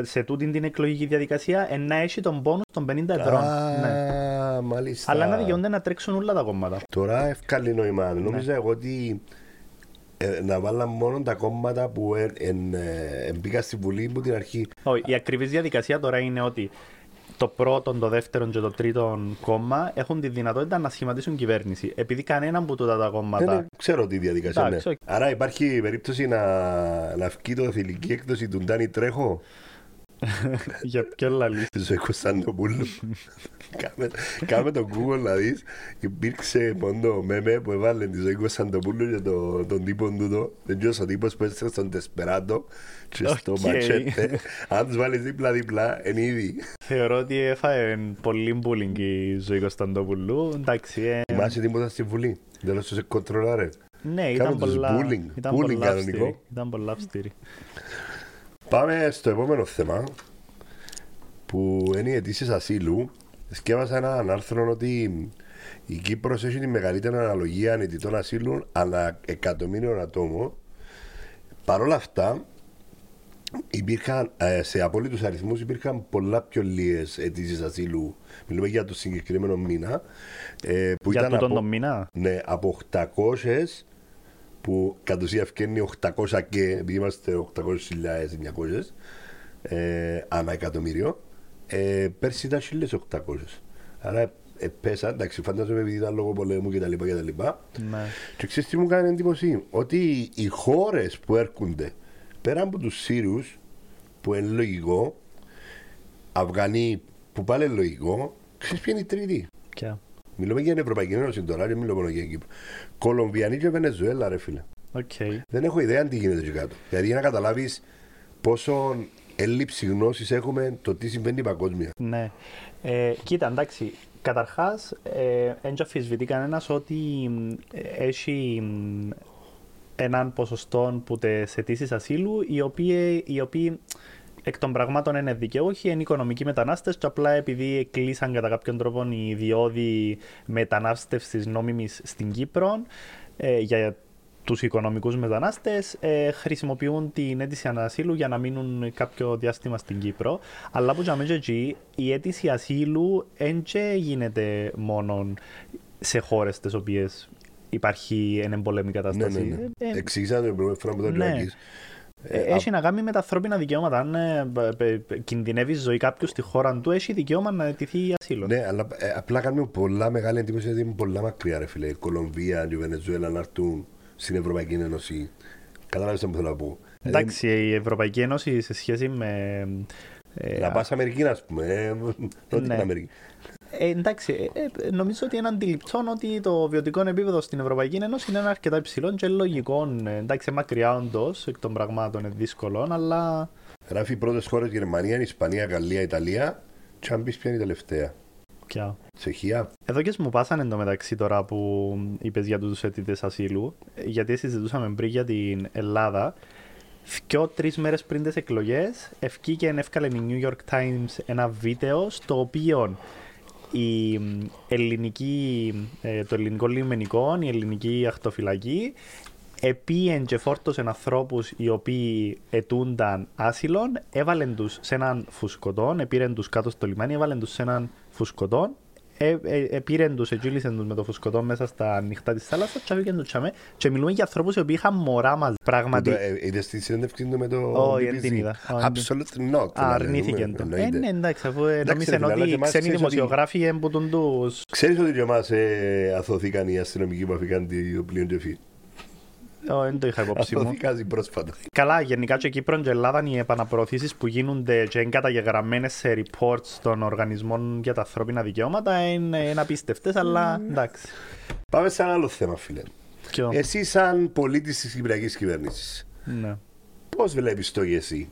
σε τούτη την εκλογική διαδικασία να έχει τον πόνο των 50 ευρώ. Α, ναι. μάλιστα. Αλλά να δικαιούνται να τρέξουν όλα τα κόμματα. Τώρα ευκαλεί νόημα. Ναι. Νόμιζα εγώ ότι ε, να βάλαν μόνο τα κόμματα που ε, μπήκαν στη Βουλή από την αρχή. Όχι, η ακριβής διαδικασία τώρα είναι ότι το πρώτο, το δεύτερο και το τρίτο κόμμα έχουν τη δυνατότητα να σχηματίσουν κυβέρνηση. Επειδή κανένα από τα, τα κόμματα. Δεν ξέρω τι διαδικασία είναι. Άρα υπάρχει περίπτωση να, να βγει το θηλυκή έκδοση του Ντάνι Τρέχο; Για ποιο λαλή. Ζωή Κωνσταντοπούλου. Κάμε το Google να δεις. Υπήρξε πόντο μέμε που έβαλε τη Ζωή Κωνσταντοπούλου και τον τύπο του. Δεν ξέρω ο τύπος που έστρεψε στον Τεσπεράτο και στο ματσέτε. Αν τους βάλεις δίπλα-δίπλα, είναι ήδη. Θεωρώ ότι έφαγε πολύ μπούλινγκ η Ζωή Κωνσταντοπούλου. Εντάξει. Ε, Θυμάσαι τίποτα στη Βουλή; Δεν σε κοντρολάρε. Ναι, ήταν πολλά. Ήταν πολλά αυστηρή. Πάμε στο επόμενο θέμα που είναι οι αιτήσεις ασύλου. Σκέφασα ένα άρθρο ότι η Κύπρος έχει τη μεγαλύτερη αναλογία αναιτητών ασύλων ανά εκατομμύριο ατόμων. Παρ' όλα αυτά, υπήρχαν, ε, σε απόλυτους αριθμούς υπήρχαν πολλά πιο λίγες αιτήσεις ασύλου. Μιλούμε για το συγκεκριμένο μήνα. Ε, που για ήταν από, μήνα; Ναι, από 800 που κατ' ουσία ευκαινεί 800 και επειδή είμαστε 800.900 ε, ανά εκατομμύριο. Ε, πέρσι ήταν 1.800. Άρα ε, πέσα, εντάξει, φαντάζομαι επειδή ήταν λόγω πολέμου κτλ. κτλ. Ναι. Και ξέρεις τι μου κάνει εντύπωση, ότι οι χώρες που έρχονται πέρα από τους Σύρους, που είναι λογικό, Αφγανοί που πάλι είναι λογικό, ξέρεις ποια είναι η τρίτη; Ποια; Μιλούμε για την Ευρωπαϊκή Ένωση τώρα, δεν μιλούμε μόνο για Κύπρο. Κολομβιανοί και Βενεζουέλα, ρε φίλε. Οκ. Δεν έχω ιδέα αν τι γίνεται εκεί κάτω. Δηλαδή για να καταλάβεις πόσο έλλειψη γνώσης έχουμε το τι συμβαίνει παγκόσμια. Ναι. Ε, κοίτα, εντάξει. Καταρχάς, ε, δεν αμφισβητεί κανένας ότι μ, ε, έχει μ, έναν ποσοστό που τε αιτήσει ασύλου, οι οποίοι, οι οποίοι εκ των πραγμάτων είναι δικαιούχοι, είναι οικονομικοί μετανάστες, και απλά επειδή κλείσαν κατά κάποιον τρόπο οι διόδοι μετανάστευσης νόμιμης στην Κύπρο ε, για τους οικονομικούς μετανάστες ε, χρησιμοποιούν την αίτηση ανασύλου για να μείνουν κάποιο διάστημα στην Κύπρο. Αλλά που για εκεί, η αίτηση ασύλου δεν γίνεται μόνο σε χώρες τις οποίες υπάρχει ένα εμπολέμη Ναι, κατάσταση. ναι, ναι. Ε, Εξήγησα την προηγούμενη φορά που ήταν ναι. Ιωάκης. Ε, έχει να κάνει με τα ανθρώπινα δικαιώματα. Αν ε, π- π- π- κινδυνεύει η ζωή κάποιου στη χώρα του, έχει δικαίωμα να αιτηθεί ασύλος. Ναι, αλλά ε, απλά κάνουμε πολλά μεγάλη εντύπωση γιατί είναι πολλά μακριά, ρε φίλε. Η Κολομβία και η Βενεζουέλα να έρθουν στην Ευρωπαϊκή Ένωση. Κατάλαβε τι θέλω να πω. Δηλαδή, Εντάξει, η Ευρωπαϊκή Ένωση σε σχέση με. ε, Να πας Αμερική, ας πούμε. Ε, Νότια Ναι. Αμερική. Ε, εντάξει, ε, ε, νομίζω ότι είναι αντιληπτό ότι το βιωτικό επίπεδο στην Ευρωπαϊκή Ένωση είναι αρκετά υψηλό και λογικό. Ε, εντάξει, μακριά όντως εκ των πραγμάτων είναι δύσκολο, αλλά. Γράφει οι πρώτες χώρες Γερμανία, Ισπανία, Γαλλία, Ιταλία. Και αν πεις ποια είναι η τελευταία. Πια. Τσεχία. Εδώ και μου πάσανε εντωμεταξύ τώρα που είπες για τους αιτητές ασύλου, ε, γιατί συζητούσαμε πριν για την Ελλάδα. Δυο τρεις μέρες πριν τις εκλογές, ευκήκε και έφκαλε η New York Times ένα βίντεο στο οποίο η μ, ελληνική, ε, το ελληνικό λιμενικό, η ελληνική ακτοφυλακή, επίεν και φόρτωσε ανθρώπου οι οποίοι ετούνταν άσυλον, έβαλεν τους σε έναν φουσκωτό, επήρεν τους κάτω στο λιμάνι, έβαλεν τους σε έναν φουσκωτό, ε, ε, ε, πήρεν τους, εγκύλισεν τους με το φουσκωτό μέσα στα νυχτά της θάλασσας και άφηγαν τους τσάμε και μιλούμε για ανθρώπους οι οποίοι είχαν μωρά μαζί. Πράγματι, Είδες τη συνέντευξη του με το. Όχι, BBC? δεν την είδα. Όχι, δεν την- Absolutely not. αρνήθηκαν το. Ε, Εννοείται. ναι, εντάξει, αφού ε, Εντάξει, νόμιζαν ρε φίλε, αλλά ότι και οι εμάς ξένοι ξέρεις ότι- δημοσιογράφοι έμποτουν τους... Ξέρεις ότι για εμάς ε, αθωθήκαν οι αστυνομικοί που αφήκαν το πλοίο Τζεφί. Ω, Δεν το είχα υπόψη μου. Αθωθήκαν πρόσφατα. Καλά, γενικά και Κύπρο και Ελλάδα οι επαναπροωθήσεις που γίνονται και είναι καταγεγραμμένες σε reports των οργανισμών για τα ανθρώπινα δικαιώματα είναι, είναι απίστευτες, αλλά εντάξει. Πάμε σε ένα άλλο θέμα, φίλε. Ποιο; Εσύ, σαν πολίτης της Κυπριακής κυβέρνησης, Ναι. πώς βλέπεις το ΓΕΣΥ.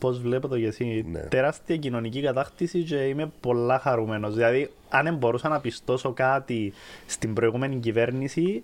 Πώς βλέπω το γεσί. Ναι. Τεράστια κοινωνική κατάκτηση και είμαι πολλά χαρούμενος. Δηλαδή, αν δεν μπορούσα να πιστώσω κάτι στην προηγούμενη κυβέρνηση,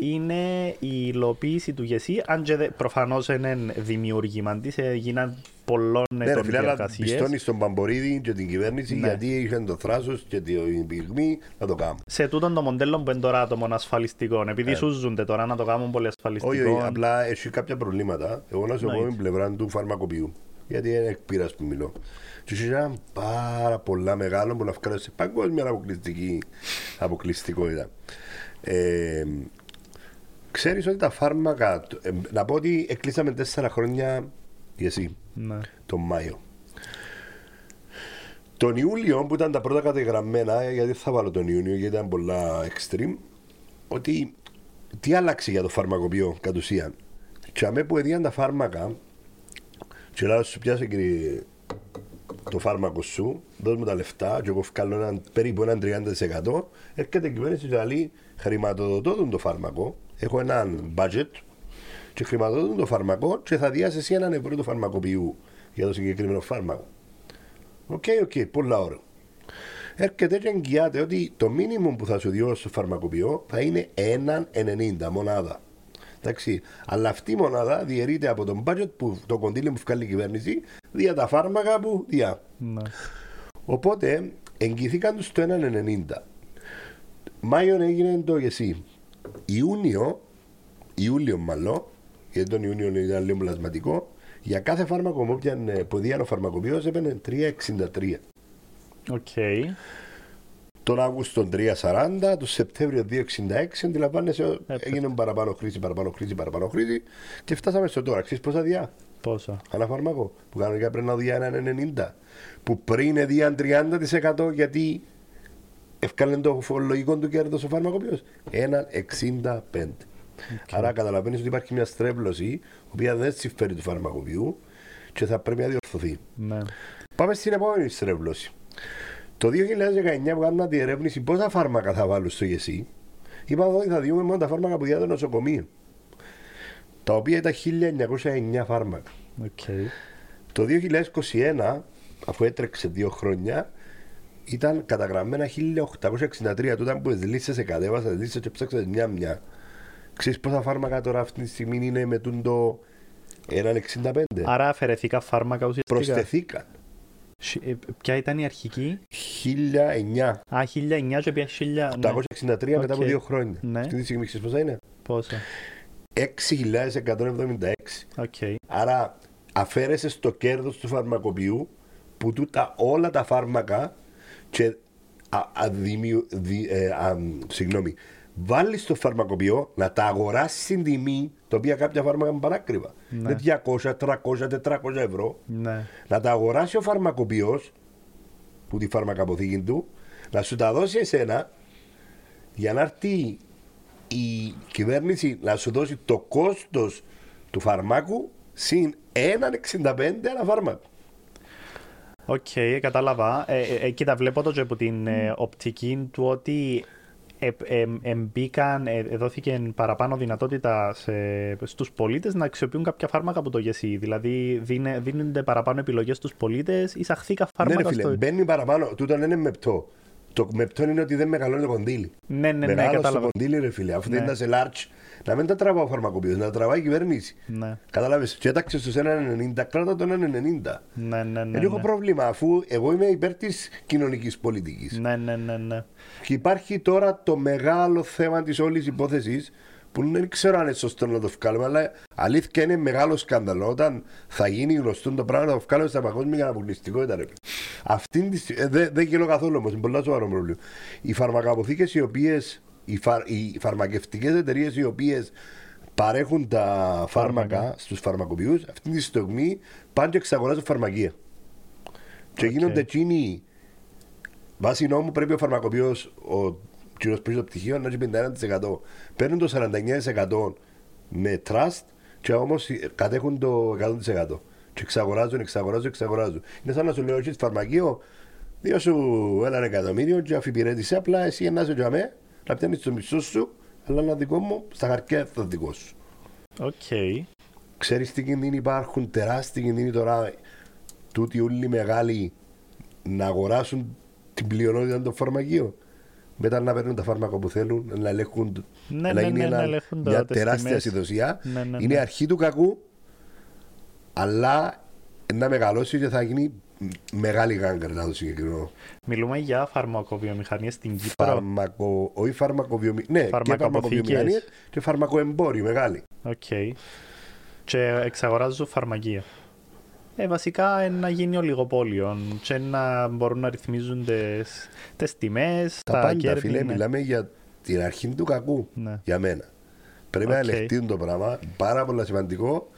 είναι η υλοποίηση του ΓΕΣΥ, αν και δε- προφανώς είναι δημιούργημα της, έγιναν πολλών Ναι, ρε ετών φίλε, αλλά διεργασίες. πιστώνεις στον Παμπορίδη και την κυβέρνηση Ναι. γιατί είχαν το θράσος και την πυγμή να το κάνουν. Σε τούτον το μοντέλο που είναι τώρα το μονασφαλιστικό, επειδή σούζονται τώρα να το κάνουν πολύ ασφαλιστικό. Ε. Όχι, όχι, απλά έχει κάποια προβλήματα. Εγώ να σου πω Εννοείται. την πλευρά του φαρμακοποιού. Γιατί είναι εκπείρα που μιλώ. Και έχει ένα πάρα πολλά μεγάλο που να βγάλω σε παγκόσμια αποκλειστική αποκλειστικότητα. Ε, ξέρεις ότι τα φάρμακα, ε, να πω ότι εκλείσαμε τέσσερα χρόνια για εσύ, Ναι. τον Μάιο. Τον Ιούλιο που ήταν τα πρώτα κατεγραμμένα, ε, γιατί θα βάλω τον Ιούνιο γιατί ήταν πολλά extreme, ότι τι άλλαξε για το φαρμακοποιό κατ' ουσίαν. Και αμέ που έδιαν τα φάρμακα, και λέω σου πιάσε κύριε το φάρμακο σου, δώσ' μου τα λεφτά και εγώ βγάλω έναν, περίπου έναν 30% έρχεται η κυβέρνηση και λέει χρηματοδοτώ τον το φάρμακο, έχω έναν budget και χρηματοδοτούν το φάρμακο και θα διάσει εσύ έναν ευρώ του φαρμακοποιού για το συγκεκριμένο φάρμακο. OK, OK, πολλά ωραία. Έρχεται και εγγυάται ότι το μήνυμο που θα σου διώσει στο φαρμακοποιό θα είναι 1,90 μονάδα. Εντάξει, αλλά αυτή η μονάδα διαιρείται από τον budget που το κοντήλι που βγάλει η κυβέρνηση δια τα φάρμακα που διά. Ναι. Οπότε εγγυηθήκαν τους το 1,90. Μάιο έγινε το γεσί. Ιούνιο, Ιούλιο μάλλον, γιατί τον Ιούνιο ήταν λίγο πλασματικό, για κάθε φάρμακο που έπιανε που διάνε ο φαρμακοποιός έπαιρνε 3,63. Οκ. τον Αύγουστο 3.40, τον Σεπτέμβριο 2.66, αντιλαμβάνεσαι, έγινε παραπάνω χρήση, παραπάνω χρήση, παραπάνω χρήση και φτάσαμε στο τώρα. Ξέρεις πόσα διά, Πόσα. ένα φάρμακο που κανονικά πρέπει να δει έναν 90, που πριν έδιαν 30% γιατί έφκαλλε το λογικό του κέρδος ο φαρμακοποιός, έναν 65. Άρα καταλαβαίνεις ότι υπάρχει μια στρέβλωση, η οποία δεν συμφέρει του φαρμακοποιού και θα πρέπει να διορθωθεί. Ναι. Πάμε στην επόμενη στρέβλωση. Το 2019 που κάνουμε διερεύνηση πόσα φάρμακα θα βάλουν στο ΓΕΣΥ, είπαμε ότι θα διούμε μόνο τα φάρμακα που διά το νοσοκομείο. Τα οποία ήταν 1909 φάρμακα. Οκ. Το 2021, αφού έτρεξε δύο χρόνια, ήταν καταγραμμένα 1863. Τότε που τις λίστες εκατέβασα, τις λίστες και έψαξα μια-μια. Ξέρεις πόσα φάρμακα τώρα αυτή τη στιγμή είναι με τούντο 1,65. Άρα αφαιρεθήκα φάρμακα ουσιαστικά. Προσθεθήκαν. Σι- ε, Ποια ήταν η αρχική; 1009. Α, 1009 και πια 1000. Ναι. 863 μετά από Οκ. δύο χρόνια. Ναι. Αυτή τη στιγμή ξέρεις πόσα είναι; Πόσα; 6.176. Οκ. Άρα αφαίρεσες το κέρδος του φαρμακοποιού που τούτα όλα τα φάρμακα και α, αδημιου, δι, ε, α, συγγνώμη, βάλεις το φαρμακοποιό να τα αγοράσεις στην τιμή τα οποία κάποια φάρμακα είναι παράκριβα. Ναι. Είναι 200, 300, 400 ευρώ. Ναι. Να τα αγοράσει ο φαρμακοποιός που τη φαρμακαποθήκη του, να σου τα δώσει εσένα για να έρθει η κυβέρνηση να σου δώσει το κόστος του φαρμάκου συν 1,65 ένα φάρμακο. Οκ, κατάλαβα. Ε, ε, ε, κοίτα, βλέπω το και από την ε, οπτική του ότι ε, ε, ε, μπήκαν, ε, ε, δόθηκε παραπάνω δυνατότητα σε, στους πολίτες να αξιοποιούν κάποια φάρμακα από το ΓΕΣΥ. Δηλαδή δίνε, δίνονται παραπάνω επιλογές στους πολίτες, εισαχθήκα Ναι, φάρμακα ρε φίλε, στο... μπαίνει παραπάνω. Τούτο δεν είναι μεμπτό. Το μεμπτό είναι ότι δεν μεγαλώνει το κονδύλι. Ναι, ναι, ναι, Μεγάλο το κατάλαβα. κονδύλι, ρε φίλε. Αφού Ναι. δεν ήταν σε large, να μην τα τραβά ο φαρμακοποιός, να τα τραβάει η κυβέρνηση. Ναι, Κατάλαβες, και έταξες του 1,90, κράτα τον 1,90. ναι, ναι, ναι, Δεν έχω ναι. πρόβλημα, αφού εγώ είμαι υπέρ της κοινωνικής πολιτικής. Ναι, ναι, ναι, ναι. Και υπάρχει τώρα το μεγάλο θέμα της όλης υπόθεσης που δεν ξέρω αν είναι σωστό να το βγάλουμε, αλλά αλήθεια είναι μεγάλο σκάνδαλο. Όταν θα γίνει γνωστό το πράγμα, να το βγάλουμε στα παγκόσμια αναπολιστικότητα. Ρε. Αυτή τη στιγμή, ε, δεν, δεν γίνω καθόλου όμως, είναι πολύ σοβαρό πρόβλημα. Οι φαρμακαποθήκε οι οποίες, οι, φαρ, οι φαρμακευτικές εταιρείες οι οποίες παρέχουν τα φάρμακα Φάρμακα. στους φαρμακοποιούς, αυτή τη στιγμή πάνε και εξαγοράζουν φαρμακεία. Και Οκ. γίνονται εκείνοι Βάσει νόμου πρέπει ο φαρμακοποιός, ο κύριος που έχει το πτυχίο, να έχει 51%. Παίρνουν το 49% με trust και όμως κατέχουν το 100%. Και εξαγοράζουν, εξαγοράζουν, εξαγοράζουν. Είναι σαν να σου λέω: Έχεις φαρμακείο, δίω σου ένα εκατομμύριο και αφυπηρέτησε απλά εσύ να είσαι για μέ, να πιάνεις το μισθό σου, αλλά εν να 'ν δικό μου στα χαρτιά θα είναι δικό σου. Οκ. Ξέρεις τι κινδύνοι υπάρχουν, τεράστιοι κινδύνοι τώρα, τούτοι όλοι οι μεγάλοι να αγοράσουν την πλειονότητα των φαρμακείων. Μετά να παίρνουν τα φάρμακα που θέλουν, να ελέγχουν, Ναι, να ναι, γίνει ναι, ένα- να ελέγχουν το- μια τις τεράστια τιμές. συνδοσία. Ναι, ναι, Είναι ναι. αρχή του κακού, αλλά να μεγαλώσει και θα γίνει μεγάλη γάγκρα το συγκεκριμένο. Μιλούμε για φαρμακοβιομηχανία στην Κύπρο. Φαρμακο, όχι φαρμακοβιομη... ναι, και Φαρμακοποθήκες. φαρμακοβιομηχανία και φαρμακοεμπόριο μεγάλη. Οκ. Και εξαγοράζω φαρμακεία. Ε, βασικά ε, να γίνει ολιγοπόλιο και να μπορούν να ρυθμίζουν τις, τις τιμές, Τα, τα, πάντα, κέρδη. φίλε, ναι. μιλάμε για την αρχή του κακού. Ναι. Για μένα. Πρέπει να Οκ. ελεγχθεί το πράγμα. Πάρα πολύ σημαντικό.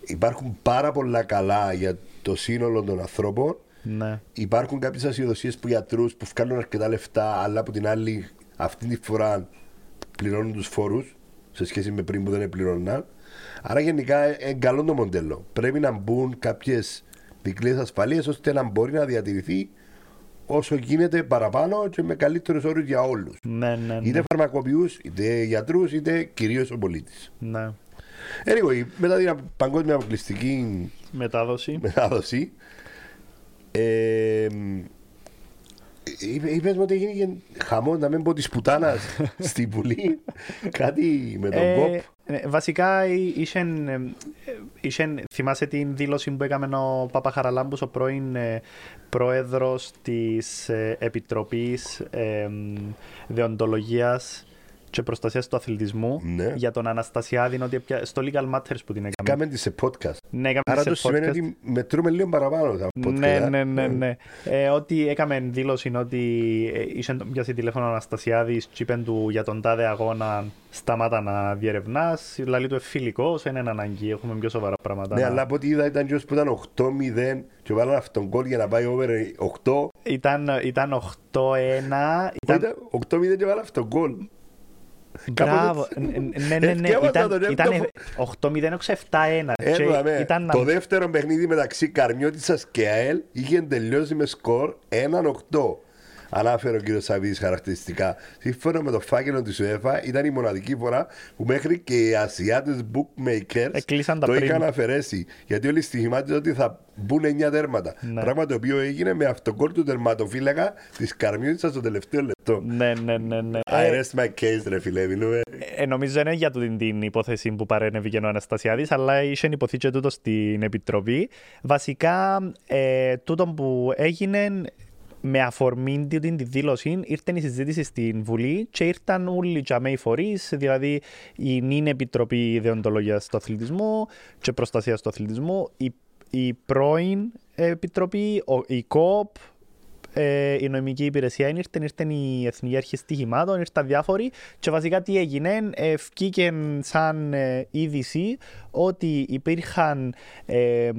Υπάρχουν πάρα πολλά καλά για το σύνολο των ανθρώπων. Ναι. Υπάρχουν κάποιες ασυδοσίες που γιατρούς που βγάλουν αρκετά λεφτά, αλλά από την άλλη αυτή τη φορά πληρώνουν τους φόρους σε σχέση με πριν που δεν πληρώναν. Άρα γενικά είναι καλό το μοντέλο. Πρέπει να μπουν κάποιες δικλείες ασφαλείας ώστε να μπορεί να διατηρηθεί όσο γίνεται παραπάνω και με καλύτερους όρους για όλους. Ναι, ναι, ναι. Είτε φαρμακοποιούς, είτε γιατρούς, είτε κυρίως ο πολίτης. ναι. Anyway, μετά την παγκόσμια αποκλειστική Μετάδοση. μετάδοση. Ε, είπε, είπες μου ότι έγινε χαμός να μην πω της πουτάνας στη Βουλή. Κάτι με τον Ε, Κοπ. Ε, βασικά εί- είσεν, ε, ε, είσεν- θυμάσαι την δήλωση που έκαμε ο Παπαχαραλάμπους, ο πρώην ε, πρόεδρος της ε, Επιτροπής ε, Δεοντολογίας και προστασίας του αθλητισμού Ναι. για τον Αναστασιάδη ότι έπια- στο Legal Matters που την έκαμε. Κάμε τη σε podcast. Ναι, έκαμε Άρα σε το σημαίνει podcast. ότι μετρούμε λίγο παραπάνω τα podcast. Ναι, ε. ναι, ναι, ναι. Ε, ότι έκαμε δήλωση ότι ε, είχε τον πιάσει τηλέφωνο ο Αναστασιάδης και είπε του για τον τάδε αγώνα σταμάτα να διερευνάς. Λαλή του εφιλικό, δεν είναι ανάγκη, έχουμε πιο σοβαρά πράγματα. Ναι, να- αλλά από ό,τι είδα ήταν και που ήταν 8-0 και βάλαν αυτόν γκολ για να πάει over 8. Ήταν, ήταν 8-1. Ήταν... Ήταν 8-0 και βάλαν αυτόν γκολ. Μπράβο. Κάπου έτσι. Ναι, ναι, ναι. Εθιάβασα Ήταν, τον ήταν έβδομο. 8-0 όχι 7-1. Και Έβαλα, με. ήταν να- Το δεύτερο παιχνίδι μεταξύ Καρμιώτησας και ΑΕΛ είχε τελειώσει με σκορ 1-8. Ανάφερε ο κ. Σαββίδης χαρακτηριστικά. Σύμφωνα με το φάκελο της UEFA, ήταν η μοναδική φορά που μέχρι και οι Ασιάτες bookmakers Εκλείσαν τα το πριν. είχαν αφαιρέσει. Γιατί όλοι στοιχημάτιζαν ότι θα μπουν 9 τέρματα. Ναι. Πράγμα το οποίο έγινε με αυτοκόρ του τερματοφύλακα της Καρμιώτησας στο τελευταίο λεπτό. Ναι, ναι, ναι. ναι. I Ε, rest my case, ρε φίλε, μιλούμε. Ε, νομίζω είναι για την, την υπόθεση που παρένευε ο Αναστασιάδης, αλλά είχε υποθεί και τούτο στην Επιτροπή. Βασικά, ε, τούτο που έγινε με αφορμή την τη δήλωση, ήρθε η συζήτηση στην Βουλή και ήρθαν όλοι οι τζαμέοι φορείς, δηλαδή η νυν Επιτροπή Ιδεοντολογίας του Αθλητισμού και Προστασίας του Αθλητισμού, η, η πρώην Επιτροπή, ο, η ΚΟΠ, ε, η νομική υπηρεσία είναι, ήρθε, ήρθε η Εθνική Αρχή Στοιχημάτων, ήρθαν διάφοροι και βασικά τι έγινε, ε, βγήκε σαν ε, είδηση ότι υπήρχαν ε,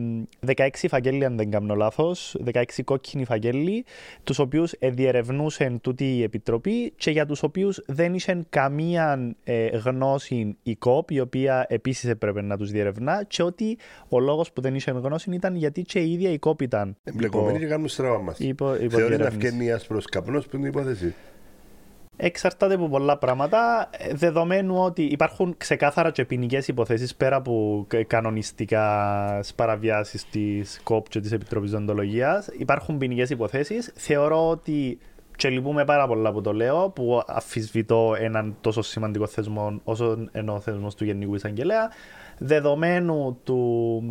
16 φαγγέλοι, αν δεν κάνω λάθος, 16 κόκκινοι φαγγέλοι, τους οποίους ε, διερευνούσε τούτη η Επιτροπή και για τους οποίους δεν είχε καμία ε, γνώση η ΚΟΠ, η οποία επίσης έπρεπε να τους διερευνά και ότι ο λόγος που δεν είχε γνώση ήταν γιατί και η ίδια η ΚΟΠ ήταν Εμπλεκομένοι και κάνουν στραβά μας. υπό, υπό Θεωρείς να διερεύνηση. βγαίνει άσπρος καπνός που είναι η υπόθεση. Εξαρτάται από πολλά πράγματα, ε, δεδομένου ότι υπάρχουν ξεκάθαρα και ποινικές υποθέσεις πέρα από κα- κανονιστικά παραβιάσεις της ΚΟΠ και της Επιτροπής Δοντολογία. Υπάρχουν ποινικές υποθέσεις. Θεωρώ ότι. Και λυπούμε πάρα πολλά που το λέω, που αφισβητώ έναν τόσο σημαντικό θεσμό όσο είναι ο θεσμός του Γενικού Εισαγγελέα. Δεδομένου του,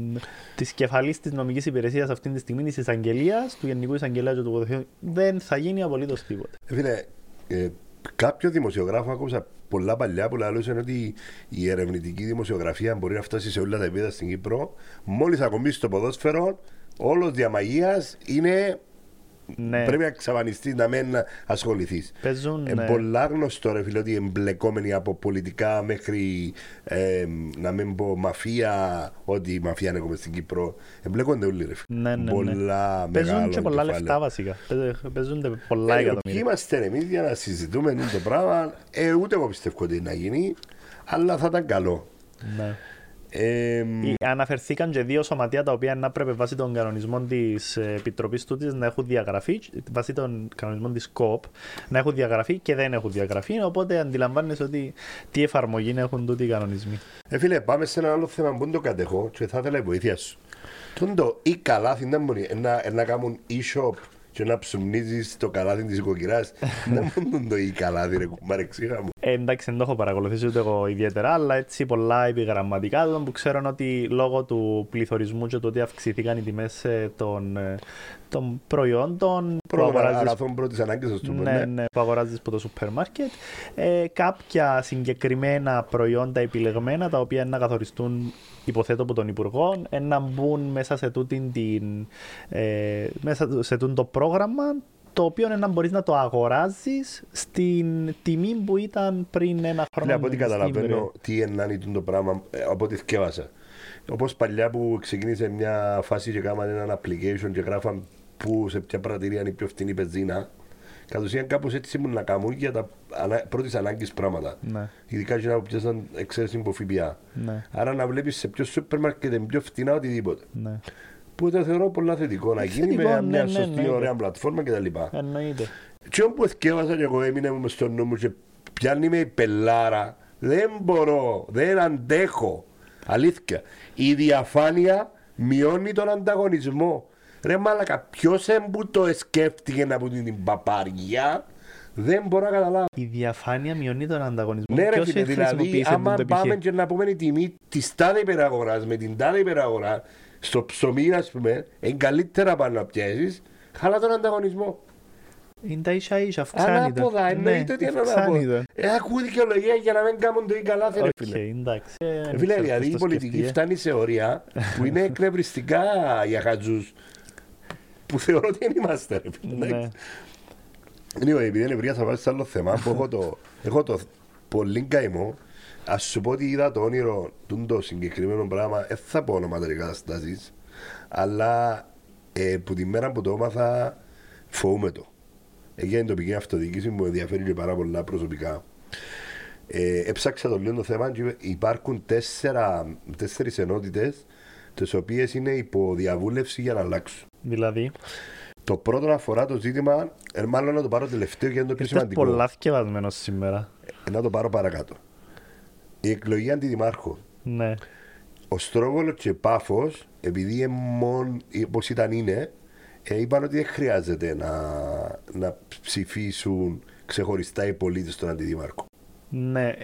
της κεφαλής της νομικής υπηρεσίας αυτή τη στιγμή της εισαγγελίας, του Γενικού Εισαγγελέα και του Ποδοσφαίρου, δεν θα γίνει απολύτως τίποτα. Ε, Φίλε, ε, κάποιο δημοσιογράφο άκουσα πολλά παλιά που λαλούσαν ότι η ερευνητική δημοσιογραφία μπορεί να φτάσει σε όλα τα επίπεδα στην Κύπρο. Μόλις ακομίσει το ποδόσφαιρο, όλος διαμαγείας είναι. Ναι. Πρέπει να εξαφανιστείς, να μην ασχοληθείς. Παίζουν, Ε, ναι. πολλά γνωστό ρε φίλε ότι εμπλεκόμενοι από πολιτικά μέχρι ε, να μην πω μαφία, ότι η μαφία είναι ακόμα στην Κύπρο. Εμπλέκονται όλοι ρε φίλε. Ναι, ναι, ναι. πολλά Παίζουν μεγάλο και πολλά κεφάλαιο. λεφτά βασικά. Παίζ- Παίζουν πολλά Ε, Ποιοι εκατομμύρια. είμαστε εμείς για να συζητούμε το πράγμα. Ε, ούτε εγώ πιστεύω ότι είναι να γίνει, αλλά θα ήταν καλό. Ναι. Ε, Οι- Αναφερθήκαν και δύο σωματεία τα οποία να πρέπει βάσει των κανονισμών της Επιτροπής τούτης να έχουν διαγραφεί, βάσει των κανονισμών της ΚΟΠ, να έχουν διαγραφεί και δεν έχουν διαγραφεί. Οπότε αντιλαμβάνεσαι ότι τι εφαρμογή έχουν τούτοι οι κανονισμοί. ε, φίλε, πάμε σε ένα άλλο θέμα που δεν το κατέχω και θα ήθελα η βοήθεια σου. Τον το ή καλάθι δεν μπορεί να, να κάνουν e-shop και να ψουμνίζεις το καλάθι της οικοκυράς. Δεν μπορούν το ή καλάθι ρε κουμπάρε ξύχα μου. Ε, εντάξει, δεν το έχω παρακολουθήσει ούτε εγώ ιδιαίτερα, αλλά έτσι πολλά επιγραμματικά του που ξέρω ότι λόγω του πληθωρισμού και του ότι αυξηθήκαν οι τιμές των, ε, των προϊόντων που Πρώτα αγοράζεις αγαθών πρώτης ανάγκης, ας το πούμε. ναι, ναι. ναι, που αγοράζεις από το σούπερ μάρκετ. Ε, κάποια συγκεκριμένα προϊόντα επιλεγμένα τα οποία να καθοριστούν υποθέτω από τον Υπουργό ε, να μπουν μέσα σε, τούτην την, ε, μέσα σε τούτο το πρόγραμμα το οποίο είναι να μπορείς να το αγοράζεις στην τιμή που ήταν πριν ένα χρόνο. Ναι, από ό,τι στην καταλαβαίνω τι ενάνει το πράγμα, ε, από ό,τι θυκεύασα. Όπως παλιά που ξεκίνησε μια φάση και κάναμε ένα application και γράφαν που σε ποια πρατηρία είναι η πιο φθηνή πεζίνα. Κατ' ουσίαν κάπως έτσι ήμουν να κάνουν για τα ανα... πρώτης ανάγκης πράγματα. Ναι. Ειδικά και να πιάσαν εξαίρεση από ΦΠΑ. Ναι. Άρα να βλέπεις σε ποιο σούπερ μάρκετ είναι πιο φθηνά οτιδήποτε. Ναι. Που το θεωρώ πολλά θετικό να γίνει Θετικό, με ναι, μια ναι, σωστή ναι, ωραία ναι. πλατφόρμα κτλ. Εννοείται. Και όπου εθκεύασα και εγώ έμεινε μου στο νου μου και πιάνει με η πελάρα. Δεν μπορώ, δεν αντέχω. Αλήθεια. Η διαφάνεια μειώνει τον ανταγωνισμό. Ρε μάλακα, ποιος που το σκέφτηκε να πούν την παπαριά, δεν μπορώ να καταλάβω. Η διαφάνεια μειώνει τον ανταγωνισμό. Ναι ρε Ποιος φίλε, δηλαδή χρησιμοποίησε άμα το πάμε επιχείρημα; και να πούμε η τιμή της τάδε υπεραγοράς με την τάδε υπεραγορά στο ψωμί ας πούμε, είναι καλύτερα πάνω να πιέσεις, χαλά τον ανταγωνισμό. Είναι τα ίσα ίσα, αυξάνει το. Ανάποδα, εννοείται ότι είναι ανάποδα. Ε, ακούω δικαιολογία για να μην κάνουν το ή καλά, θέλει Οκ, φίλε. εντάξει. Ε, Ε, δεν Φίλε, ξέρω δηλαδή πώς η το πολιτική σκεφτεί, ε. φτάνει σε όρια που είναι εκνευριστικά για χατζούς που θεωρώ ότι δεν είμαστε. Ρε, φίλε, Ναι. εντάξει. Anyway, επειδή είναι ευρεία θα πάω σε άλλο θέμα που έχω το, έχω το πολύ καημό Ας σου πω ότι είδα το όνειρο του το συγκεκριμένο πράγμα δεν θα πω ονόματα καταστάσεις αλλά ε, που τη μέρα που το έμαθα φοβούμαι το Έγινε η τοπική αυτοδιοίκηση που με ενδιαφέρει και πάρα πολλά προσωπικά ε, έψαξα το λίγο το θέμα και υπάρχουν τέσσερα, τέσσερις ενότητες τις οποίες είναι υποδιαβούλευση για να αλλάξουν. Δηλαδή, Το πρώτο αφορά το ζήτημα, ε, μάλλον να το πάρω τελευταίο και είναι το πιο ήρθες σημαντικό. πολλά θκευασμένος σήμερα. Ε, να το πάρω παρακάτω. Η εκλογή αντιδημάρχων. Ναι. Ο Στρόβολο και Πάφος, επειδή είναι μόνο όπως ήταν είναι, ε, είπαν ότι δεν χρειάζεται να, να ψηφίσουν ξεχωριστά οι πολίτες στον αντιδημάρχο. Ναι. Ε,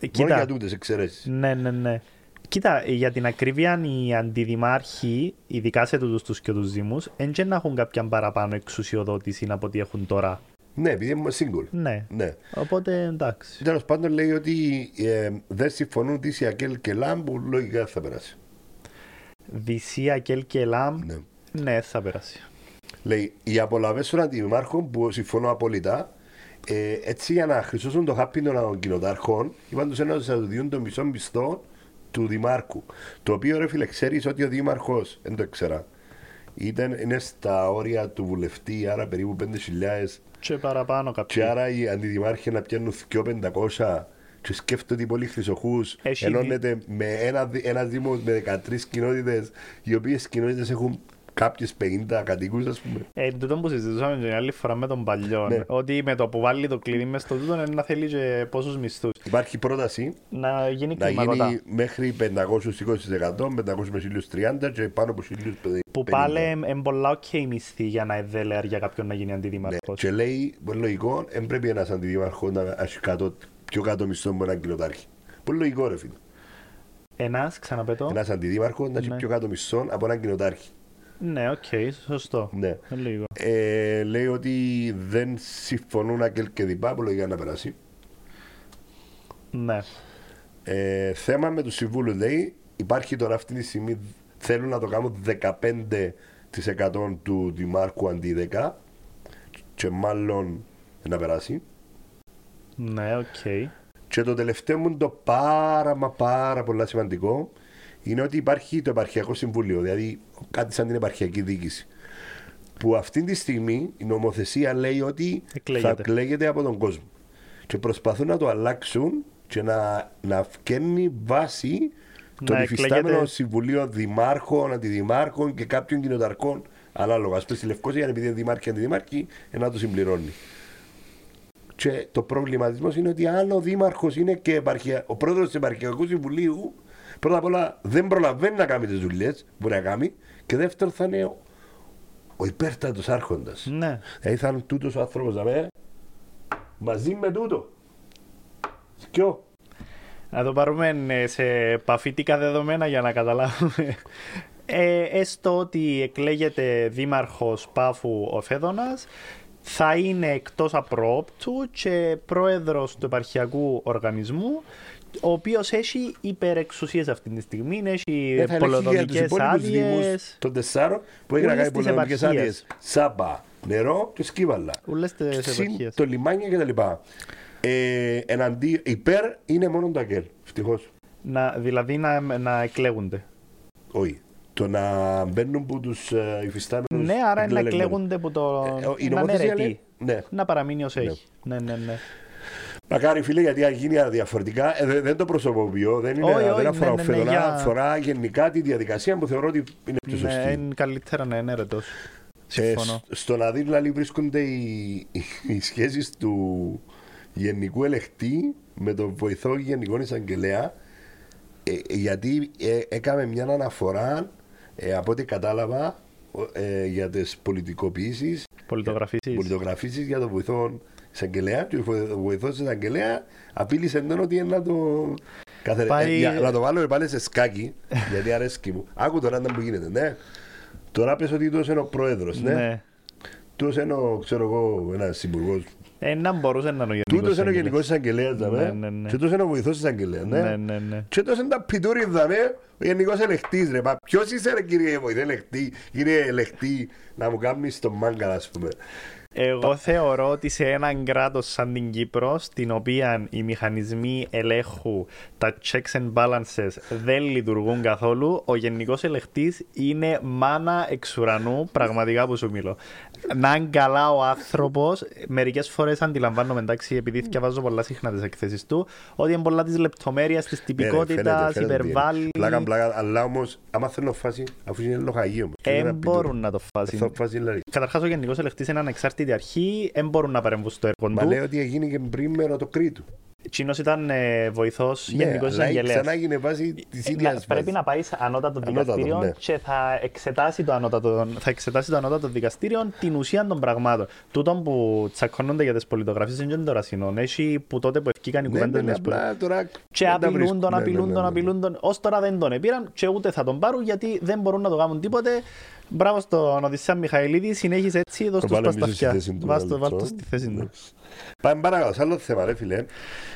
Μόνο Κοίτα, για τούτες εξαιρέσεις. Ναι, ναι, ναι. Κοίτα, για την ακρίβεια, οι αντιδημάρχοι, ειδικά σε τούτους τους και τους δήμους, δεν να έχουν κάποια παραπάνω εξουσιοδότηση από ό,τι έχουν τώρα. Ναι, επειδή είμαι single. Ναι. Ναι. Οπότε εντάξει. Τέλος πάντων λέει ότι ε, δεν συμφωνούν τη Σιακέλ και Λάμπ που λογικά θα περάσει. Δυσία, Κέλ και Λάμ, Ναι. ναι, θα περάσει. Λέει οι απολαυέ των αντιδημάρχων που συμφωνώ απόλυτα. Ε, έτσι για να χρυσώσουν το χάπι των κοινοτάρχων, είπαν τους ένας θα τους διούν το μισό μισθό του δημάρχου. Το οποίο ρε φίλε, ξέρεις ότι ο δήμαρχος, δεν το ήξερα, ήταν, είναι στα όρια του βουλευτή, άρα περίπου 5.000 Και παραπάνω και κάποιοι. άρα οι αντιδημάρχοι να πιάνουν 2.500 και σκέφτονται οι πολύ χρυσοχούς Έχει ενώνεται με ένα, δι- ένα δήμο με 13 κοινότητες οι οποίες κοινότητες έχουν κάποιες 50 κατοίκους ας πούμε Ε, τούτο που συζητούσαμε την άλλη φορά με τον παλιό, Ναι. ότι με το που βάλει το κλειδί μες στο τούτο είναι να θέλει και πόσους μισθούς. υπάρχει πρόταση Να γίνει να κλιμακωτά. γίνει μέχρι 520% 500 με 1030 και πάνω από 1050 Που πάλι είναι πολλά οκ η μισθή για να 'ν δέλεαρ για κάποιον να γίνει ναι. αντιδημαρχός. και λέει πολύ λογικό δεν πρέπει ένας αντιδημαρχός να έχει κάτω, πιο κάτω μισθό από έναν κοινοτάρχη πολύ λογικό ρε φίλε Ένας, ξαναπέ το. ένας αντιδήμαρχος να έχει Ναι. πιο κάτω μισθό από έναν κοινοτάρχη Ναι, οκ, σωστό. ναι. Ε, Λίγο. Ε, λέει ότι δεν συμφωνούν ΑΚΕΛ και ΔΗΠΑ που λογικά να περάσει. Ναι. Ε, θέμα με τους συμβούλους λέει υπάρχει τώρα αυτή τη στιγμή θέλουν να το κάνουν 15% του δημάρχου αντί 10 και μάλλον να περάσει. Ναι, οκ. Και το τελευταίο μου είναι το πάρα μα πάρα πολλά σημαντικό είναι ότι υπάρχει το επαρχιακό συμβούλιο, δηλαδή κάτι σαν την επαρχιακή διοίκηση. Που αυτή τη στιγμή η νομοθεσία λέει ότι Εκλέγεται. θα εκλέγεται από τον κόσμο. Και προσπαθούν να το αλλάξουν και να, να φκαίνει βάσει των Να υφιστάμενων εκλέγεται- συμβουλίων δημάρχων, αντιδημάρχων και κάποιων κοινοταρχών ανάλογα. Ας πούμε στη Λευκοσία, επειδή είναι δημάρχοι και αντιδημάρχοι, ε, να το συμπληρώνει. Και το προβληματισμό είναι ότι αν ο δήμαρχος είναι και επαρχια... ο πρόεδρος του Επαρχιακού Συμβουλίου, πρώτα απ' όλα δεν προλαβαίνει να κάνει τις δουλειές που μπορεί να κάνει, και δεύτερον θα είναι ο, ο υπέρτατος άρχοντας. Ναι. Δηλαδή θα είναι τούτος ο άνθρωπος να με μαζί με τούτο. Σκιό. Να το πάρουμε ε, σε παφίτικα δεδομένα για να καταλάβουμε. Ε, έστω ότι εκλέγεται δήμαρχος Πάφου ο Φέδωνας, θα είναι εκτός απρόπτου και πρόεδρος του επαρχιακού οργανισμού, ο οποίος έχει υπερεξουσίες αυτή τη στιγμή, έχει Δεν θα ελέγχει για τους πολεοδομικές υπόλοιπους δήμους άδειες, των τεσσάρων που έχει να Όλες κάνει τις πολεμικές επαρχίες. άδειες. Σάμπα, νερό και σκύβαλα. ούλες τις Συν επαρχίες. το λιμάνια κτλ. Ε, εναντί, υπέρ είναι μόνο το ΑΚΕΛ. Ευτυχώς. Να, δηλαδή να, να εκλέγονται. Όχι. Το να μπαίνουν που τους ε, υφιστάμενους. Ναι, άρα να εκλέγονται από το... Ε, ο- η να είναι νομοθεσία αιρετοί. λέει- ναι. Να παραμείνει ως έχει. Ναι, ναι, ναι. Μακάρι φίλε, γιατί αν γίνει διαφορετικά, ε, δεν, δεν το προσωποποιώ, δεν, είναι, Όχι, όχι, δεν αφορά ναι, ο ναι, ναι, Φεδωνά, για- αφορά γενικά τη διαδικασία που θεωρώ ότι είναι πιο Ναι, σωστή. είναι καλύτερα να είναι αιρετός. Ε, Συμφωνώ. σ- στο να δει δηλαδή βρίσκονται οι, οι, οι σχέσεις του γενικού ελεκτή με τον βοηθό γενικό εισαγγελέα ε, ε, γιατί ε, έκαμε μια αναφορά ε, από ό,τι κατάλαβα ο- ε, για τις πολιτικοποιήσεις Πολιτογραφήσεις. πολιτογραφήσεις για τον βοηθό εισαγγελέα και ο βοη- ο βοηθός εισαγγελέα απείλησε τον ότι είναι να το καθε... Πάει- ε, για- να το βάλω πάλι σε σκάκι γιατί αρέσκει μου άκου τώρα να που γίνεται ναι Τώρα πες ότι τόσο είναι ο πρόεδρος, ναι. Ναι. Τούτος είναι, ο, ξέρω εγώ, ένας υπουργός. Ε, να μπορούσε να είναι ο γενικός Τούτος είναι ο εισαγγελέας. γενικός εισαγγελέας, δαμέ. Ναι, ναι, ναι. Και τούτος είναι ο βοηθός εισαγγελέας, ναι. Ναι, ναι, ναι. Και τόσο είναι τα πιτούρι, δαμέ, ο γενικός ελεκτής, ρε. Μα ποιος είσαι, ρε, κύριε βοηθέ ελεκτή, κύριε ελεκτή, να μου κάνεις τον μάγκα, ας πούμε. Εγώ θεωρώ ότι σε έναν κράτος σαν την Κύπρος, στην οποία οι μηχανισμοί ελέγχου, τα checks and balances δεν λειτουργούν καθόλου, ο γενικός ελεγχτής είναι μάνα εξ ουρανού, πραγματικά που σου μιλώ. Να είναι καλά ο άνθρωπος, μερικές φορές αντιλαμβάνομαι, εντάξει, επειδή διαβάζω πολλά συχνά τις εκθέσεις του, ότι είναι πολλά της λεπτομέρειας, της Ε, ρε, τυπικότητας, φαίνεται, φαίνεται ότι είναι. υπερβάλλει. Πλάκα, πλάκα, αλλά όμως, άμα θέλω φάση, αφού είναι λογαγή όμως. και Δεν είναι ένα πιτούρι. μπορούν να το φάσουν. Θα φάση, δηλαδή. Καταρχάς ο γενικός ελεγχτής είναι ανεξάρτητη αρχή, δεν μπορούν να παρεμβούν στο έργο Μα του. λέει ότι έγινε και πριν με ρωτοκρίτου. Τσίνος ήταν ε, βοηθός γενικός Ναι, αλλά εισαγγελέας. ξανά έγινε βάση της Ε, ίδιας να- Πρέπει βάσης. να πάει σε ανώτατο Ανώτατο, δικαστήριο ναι. και θα εξετάσει, το ανώτατο, θα εξετάσει το ανώτατο δικαστήριο την ουσία των πραγμάτων. Τούτον που τσακώνονται για τις πολιτογραφίες είναι και το ρασινό. Έχει που τότε που ευκήκαν οι Ναι, κουβέντες ναι, με τις απλά τώρα και δεν τα απειλούν βρίσκουν. τον, Ναι, απειλούν ναι, τον, ναι, ναι. απειλούν τον. Ως τώρα δεν τον επήραν και ούτε θα τον πάρουν γιατί δεν μπορούν να το κάνουν τίποτε. Μπράβο στον Οδυσσέα Μιχαηλίδη, συνέχισε έτσι, δώσ' Το τους βάλε πας στα πίσω στη αυτιά. θέση του, Βάζ' το- να βάλ' λεπτό. το στη θέση του. Εντάξει. Πάμε παρακάτω, σε άλλο θέμα, ρε φίλε.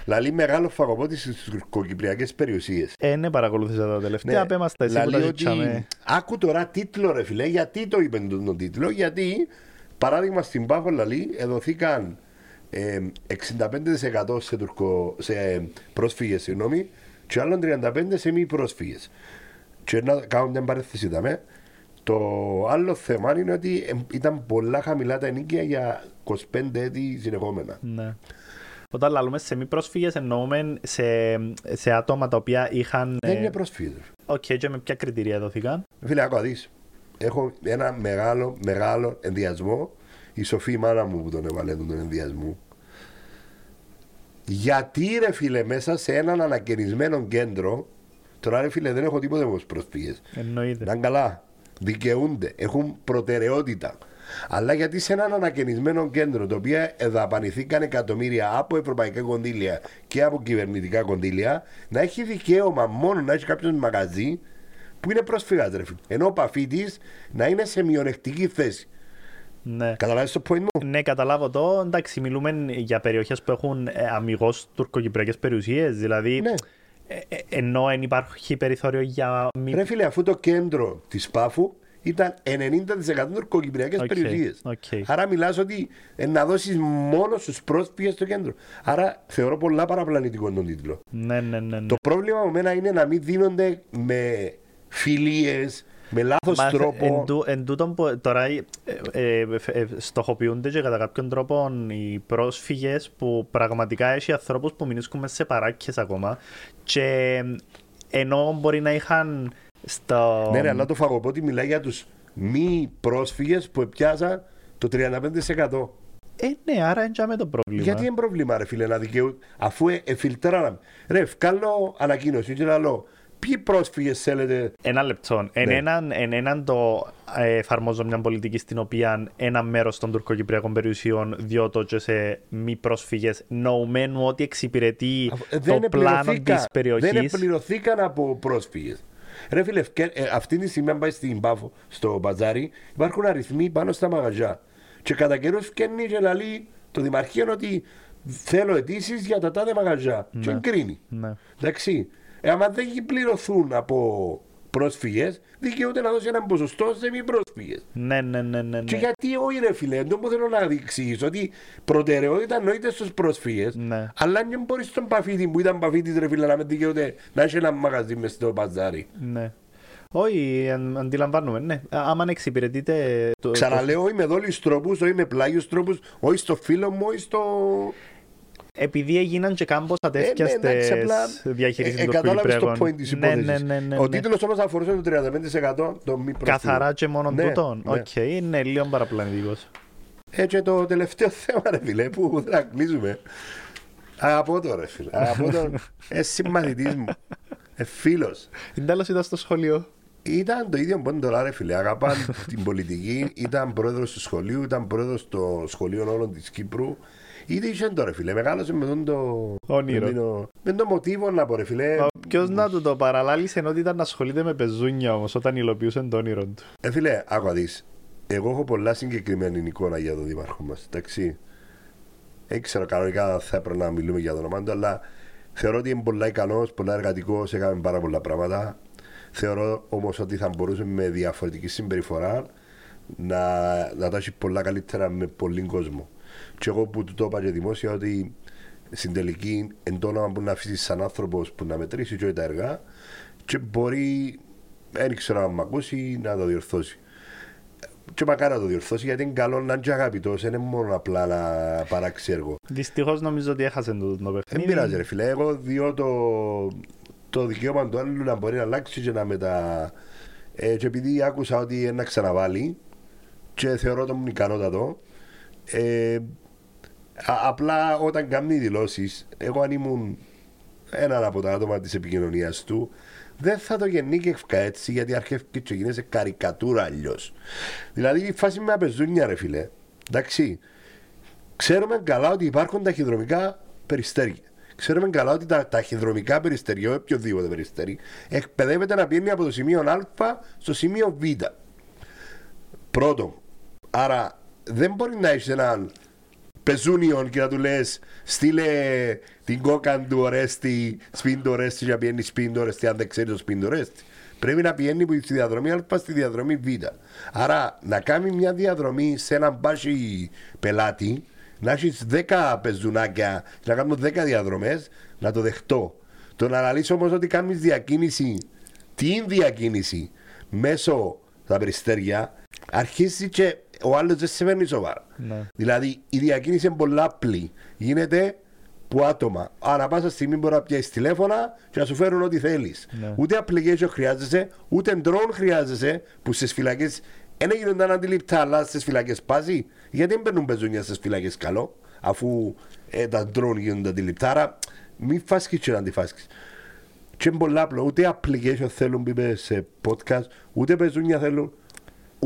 Λαλεί μεγάλο φαγοπότη στις τουρκοκυπριακές περιουσίες. Ε, ναι, παρακολούθησα τα τελευταία. Ναι, Πέ μας τα εσύ που λαλεί τα ότι- ζητήσαμε. Άκου τώρα τίτλο ρε φίλε, γιατί το είπε τον, τον τίτλο, γιατί παράδειγμα στην Πάφο λαλεί εδωθήκαν ε, 65% σε, τουρκο, σε ε, πρόσφυγες συγγνώμη, και άλλων 35% σε μη πρόσφυγες. Και να κάνω μια παρένθεση δαμε. Το άλλο θέμα είναι ότι ε, ήταν πολλά χαμηλά τα ενοίκια για 25 έτη συνεχόμενα. Ναι. Όταν λαλούμε σε μη πρόσφυγες εννοούμε σε, σε άτομα τα οποία είχαν... Δεν ε, είναι πρόσφυγες. ρε. Οκ, και με ποια κριτήρια δόθηκαν; Φίλε, άκου να δεις. Έχω ένα μεγάλο, μεγάλο ενδοιασμό. Η σοφή μάνα μου που τον έβαλε τον ενδιασμό. Γιατί ρε φίλε μέσα σε έναν ανακαινισμένο κέντρο Τώρα ρε φίλε δεν έχω τίποτα με τους πρόσφυγες Εννοείται. Να είναι καλά. Δικαιούνται. Έχουν προτεραιότητα. Αλλά γιατί σε έναν ανακαινισμένο κέντρο το οποίο εδαπανηθήκαν εκατομμύρια από ευρωπαϊκά κονδύλια και από κυβερνητικά κονδύλια να έχει δικαίωμα μόνο να έχει κάποιος μαγαζί που είναι πρόσφυγας, ρε φίλε. Ενώ ο παφίτης να είναι σε μειονεκτική θέση. Ναι. Καταλάβεις το point μου; Ναι, καταλάβω το. Εντάξει, μιλούμε για περιοχές που έχουν ε, αμιγώς τουρκοκυπριακές περιουσίες. Δηλαδή, Ναι. Ε, ε, ενώ δεν υπάρχει περιθώριο για μη... Ρε φίλε, αφού το κέντρο της Πάφου ήταν 90% τουρκοκυπριακέ Οκ, περιουσίες. οκ. Άρα μιλάς ότι ε, να δώσεις μόνο στους πρόσφυγες στο κέντρο. Άρα θεωρώ πολλά παραπλανητικό τον τίτλο. Ναι, ναι, ναι. ναι. Το πρόβλημα με μένα είναι να μην δίνονται με φιλίες, με λάθος Μα, τρόπο. Εν, τού- εν τούτον που τώρα ε, ε, ε, ε, στοχοποιούνται και κατά κάποιον τρόπο οι πρόσφυγες που πραγματικά έχει ανθρώπους που μείνουν μέσα σε παράκες ακόμα και ε, ενώ μπορεί να είχαν στο... Ναι, ρε, αλλά το φαγοπότη μιλάει για τους μη πρόσφυγες που πιάσαν το 35%. Ε, ναι, άρα είναι με το πρόβλημα. Γιατί είναι πρόβλημα, ρε φίλε, να δικαιού... αφού ε, εφιλτράραμε. Ρε, βγάλω ανακοίνωση και λέω, ποιοι πρόσφυγες θέλετε; Ένα λεπτό. Εν, Ναι. έναν, εν έναν το ε, εφαρμόζω μια πολιτική στην οποία ένα μέρος των τουρκοκυπριακών περιουσιών διώτο και σε μη πρόσφυγες νοουμένου ότι εξυπηρετεί Αφού- ε, το πλάνο επληρωθήκα- της περιοχής. Δεν πληρωθήκαν από πρόσφυγες. Ρε φίλε, ευκαι- ε, αυτή τη στιγμή, αν πάει στην Πάφο, στο μπαζάρι, υπάρχουν αριθμοί πάνω στα μαγαζιά. Και κατά καιρό φτιάχνει και λέει το Δημαρχείο ότι θέλω αιτήσεις για τα τάδε μαγαζιά. Και εγκρίνει. Ναι. Εντάξει. Ε, άμα δεν πληρωθούν από πρόσφυγες, δικαιούται να δώσει ένα ποσοστό σε μη πρόσφυγες. Ναι, ναι, ναι, ναι, Και ναι. γιατί όχι, ρε φίλε, εντό που θέλω να εξηγήσω ότι προτεραιότητα εννοείται στους πρόσφυγες, Ναι. αλλά δεν μπορείς στον παφίτη που ήταν παφίτης, ρε φίλε, να με δικαιούται να έχει ένα μαγαζί μες στο μπαζάρι. ναι. Όχι, αν- αντιλαμβάνομαι, ναι. Άμα εξυπηρετείτε. Το, Ξαναλέω, είμαι δόλιο τρόπου, όχι με πλάγιους τρόπους, όχι στο φίλο μου, όχι στο. Το- επειδή έγιναν και κάμποσα τέτοια ναι, εντάξει, στις απλά, διαχειρίσεις ε, των ε, κατάλαβες το τουρκοκυπριακών. point της Ναι, υπόθεσης. ναι, ναι, ναι, Ο ναι. τίτλος όμως αφορούσε το 35% των μη προσφύγων. Καθαρά και μόνο Ναι, τούτον. ναι. Οκ, είναι λίγο παραπλανητικός. Ε, και το τελευταίο θέμα, ρε φίλε, που θα κλείσουμε. Αγαπώ το, ρε φίλε. Αγαπώ τον. Ε, συμμαθητής μου. Ε, φίλος. Την τέλος ήταν στο σχολείο. Ήταν το ίδιο που 'ν' τωρά, ρε φίλε. Αγαπάν την πολιτική, ήταν πρόεδρος του σχολείου, ήταν πρόεδρος των σχολείων όλων της Κύπρου. Είτε είχε το ρε φίλε, μεγάλωσε με τον το. Όνειρο. Με, το, με το μοτίβο να πω ρε φίλε. Ποιος να του το παραλάλησε ενώ ότι ήταν να ασχολείται με πεζούνια όμως όταν υλοποιούσε το όνειρο του. Ε, φίλε, άκου να δεις. εγώ έχω πολλά συγκεκριμένη εικόνα για τον Δήμαρχο μας. Εντάξει. Δεν ξέρω κανονικά θα έπρεπε να μιλούμε για το όνομα του, αλλά θεωρώ ότι είναι πολλά ικανός, πολλά εργατικός, έκαμε πάρα πολλά πράγματα. Θεωρώ όμως ότι θα μπορούσε με διαφορετική συμπεριφορά να, να τα έχει πολλά καλύτερα με πολλοί κόσμο. Και εγώ που του το είπα και δημόσια ότι στην τελική εν το όνομα που να αφήσεις σαν άνθρωπος που να μετρήσει και τα έργα και μπορεί, δεν ξέρω αν με ακούσει, να το διορθώσει. Και μακάρι να το διορθώσει γιατί είναι καλό να είναι αγαπητός, δεν είναι μόνο απλά να παράξει έργο. Δυστυχώς νομίζω ότι έχασε το, το παιχνίδι. Δεν πειράζει, ρε φίλε. Εγώ διώ το, το δικαίωμα του άλλου να μπορεί να αλλάξει και να μετα. Ε, και επειδή άκουσα ότι είναι να ξαναβάλει και θεωρώ τον ικανότατο, ε, α, απλά όταν κάνει δηλώσεις, εγώ αν ήμουν ένα από τα άτομα της επικοινωνίας του, δεν θα το γεννήκευκα έτσι γιατί αρχίζει και γίνεσαι καρικατούρα αλλιώς. Δηλαδή η φάση με απεζούνια, ρε φίλε. Εντάξει. Ξέρουμε καλά ότι υπάρχουν ταχυδρομικά περιστέρια. Ξέρουμε καλά ότι τα ταχυδρομικά περιστεριά, οποιοδήποτε περιστέρι, εκπαιδεύεται να πηγαίνει από το σημείο Α στο σημείο Β. Πρώτον, άρα δεν μπορεί να έχεις έναν πεζούνιον και να του λες στείλε την κόκαν του Ορέστη, σπίν του Ορέστη για πιένει σπίν του Ορέστη αν δεν ξέρεις το σπίν του Ορέστη. Πρέπει να πηγαίνει στη διαδρομή Α στη διαδρομή Β. Άρα να κάνει μια διαδρομή σε έναν μπάσι πελάτη, να έχεις 10 πεζουνάκια να κάνουν 10 διαδρομές, να το δεχτώ. Το να αναλύσω όμως ότι κάνεις διακίνηση, την διακίνηση; Μέσω τα περιστέρια, αρχίζει και ο άλλος δεν σε παίρνει σοβαρά. Ναι. Δηλαδή η διακίνηση είναι πολλά απλή. Γίνεται που άτομα. Ανά πάσα στιγμή μπορεί να πιάσει τηλέφωνα και να σου φέρουν ό,τι θέλεις. Ναι. Ούτε application χρειάζεσαι, ούτε drone χρειάζεσαι που στις φυλακές δεν γίνονταν αντιληπτά, αλλά στις φυλακές πάζει. Γιατί δεν παίρνουν πεζόνια στις φυλακές καλό, αφού ε, τα drone γίνονται αντιληπτά. Άρα μην φάσκεις και να αντιφάσκει. Και είναι πολλά απλό. Ούτε application θέλουν που είπες σε podcast, ούτε πεζόνια θέλουν,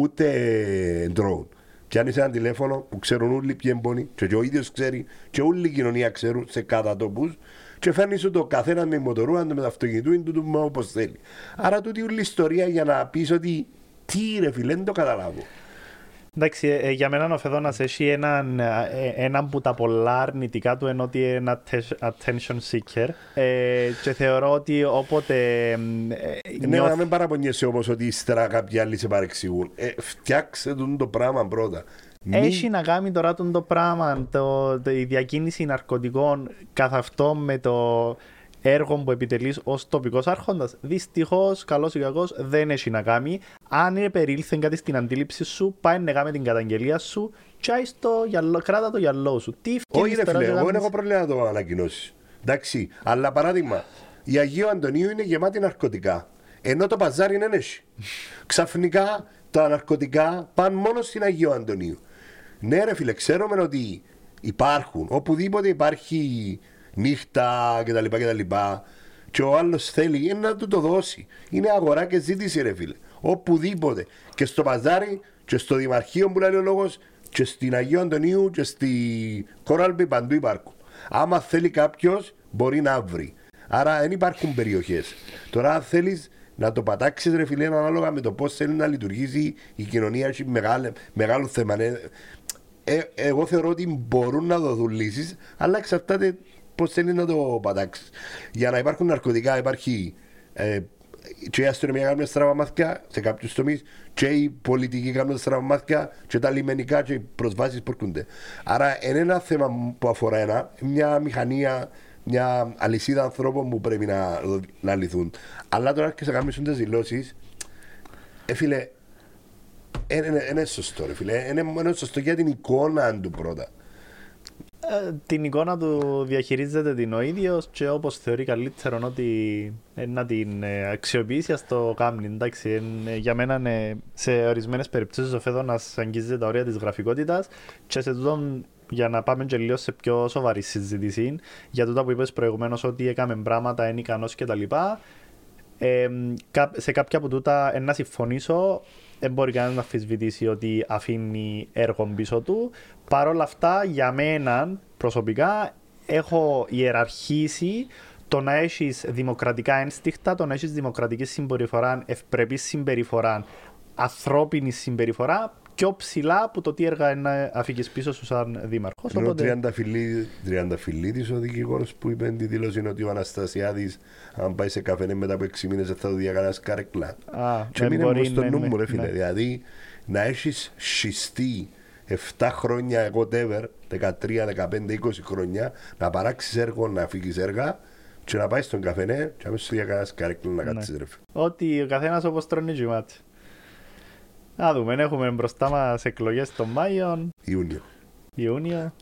ούτε drone. Πιάνεις ένα τηλέφωνο που ξέρουν όλοι ποιοι εμπονοί, και, και ο ίδιος ξέρει, και όλη η κοινωνία ξέρουν σε κάθε τόπου, και φέρνεις σου το καθένας με μοτορού, με το αυτοκινητού, είναι τούτο όπως θέλει. Άρα τούτη όλη η ιστορία για να πεις ότι τι ρε φίλε, δεν το καταλάβω. Εντάξει, ε, για μένα ο Φεδόνας έχει έναν, ε, έναν που τα πολλά αρνητικά του ενώ ότι είναι ένα atte- attention seeker ε, και θεωρώ ότι όποτε ε, Ναι, νιώθ- να μην παραπονιέσαι όμως ότι ύστερα κάποιοι άλλοι σε παρεξηγούν. Ε, φτιάξε τον το πράγμα πρώτα. Μην- έχει να κάνει τώρα τον το πράγμα, το, το- η διακίνηση ναρκωτικών καθ' αυτό με το έργο που επιτελείς ως τοπικός άρχοντας. Δυστυχώς, καλός ή κακός, δεν έχει να κάνει. Αν επερήλθε κάτι στην αντίληψη σου, πάει να κάνει την καταγγελία σου, τσάι στο γυαλό, κράτα το γυαλό σου. Τι Όχι, φτιάχνεις ρε τώρα φίλε, και εγώ δεν κάνεις- έχω πρόβλημα να το ανακοινώσεις. Εντάξει, αλλά παράδειγμα, η Αγίου Αντωνίου είναι γεμάτη ναρκωτικά. Ενώ το παζάρι δεν έχει. Ξαφνικά τα ναρκωτικά πάνε μόνο στην Αγίου Αντωνίου. Ναι, ρε φίλε, ξέρουμε ότι υπάρχουν. Οπουδήποτε υπάρχει νύχτα κτλ. κτλ. Και ο άλλος θέλει είναι να του το δώσει. Είναι αγορά και ζήτηση, ρε φίλε. Οπουδήποτε. Και στο παζάρι, και στο Δημαρχείο που λέει ο λόγος, και στην Αγίου Αντωνίου, και στη Κόραλμπη παντού υπάρχουν. Άμα θέλει κάποιος, μπορεί να βρει. Άρα δεν υπάρχουν περιοχές. Τώρα, αν θέλεις να το πατάξεις, ρε φίλε, ανάλογα με το πώς θέλει να λειτουργήσει η κοινωνία, έχει μεγάλο, μεγάλο θέμα. ναι. Ε, εγώ θεωρώ ότι μπορούν να δοθούν λύσει, αλλά εξαρτάται πώς θέλεις να το πατάξεις. Για να υπάρχουν ναρκωτικά, υπάρχει ε, και η αστυνομία κάνουν στραβά μάθηκια σε κάποιους τομείς, και οι πολιτικοί κάνουν στραβά μάθηκια, και τα λιμενικά και οι προσβάσεις που έρχονται. Άρα είναι ένα θέμα που αφορά ένα, μια μηχανία, μια αλυσίδα ανθρώπων που πρέπει να, να λυθούν. Αλλά τώρα και σε κάνουν τις δηλώσεις, ε, φίλε, είναι, είναι σωστό, ρε φίλε. Είναι, είναι σωστό για την εικόνα του πρώτα. Ε, την εικόνα του διαχειρίζεται την ο ίδιος και όπως θεωρεί καλύτερο ότι ε, να την ε, αξιοποιήσει, ας το κάνει. Εντάξει, εν, ε, για μένα ε, σε ορισμένες περιπτώσεις ο Φέδωνας αγγίζει τα όρια της γραφικότητας και σε τούτον για να πάμε και λίγο σε πιο σοβαρή συζήτηση για τούτα που είπες προηγουμένως ότι έκαμε πράγματα, είναι ικανός κτλ. Ε, κα- σε κάποια από τούτα ε, να συμφωνήσω δεν μπορεί κανένας να αμφισβητήσει ότι αφήνει έργο πίσω του. Παρ' όλα αυτά, για μένα προσωπικά έχω ιεραρχήσει το να έχεις δημοκρατικά ένστικτα, το να έχεις δημοκρατική συμπεριφορά, ευπρεπή συμπεριφορά, ανθρώπινη συμπεριφορά πιο ψηλά από το τι έργα να αφήκει πίσω σου σαν δήμαρχος. Ενώ Οπότε... τριανταφυλλή- τριανταφυλλίδης ο δικηγόρος που είπε τη δήλωση είναι ότι ο Αναστασιάδης αν πάει σε καφενέ μετά από 6 μήνες δεν θα του διακανά κάρεκλα. Α, Και δεν μείνε μπορεί μου στο να νου είναι- μου ρε φίλε. ναι. Δηλαδή να έχεις σχιστεί 7 χρόνια whatever, 13, 15, 20 χρόνια να παράξεις έργο, να φύγεις έργα και να πάεις στον καφενέ και να μην σου διακανάς κάρεκλα να Ναι. κάτσεις ρε φίλε. Ότι ο καθένας όπως τρώνε γυμάτι. Να δούμε, έχουμε μπροστά μας εκλογές τον Μάιο, Ιούνιο. Ιούνιο.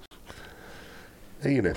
Έγινε.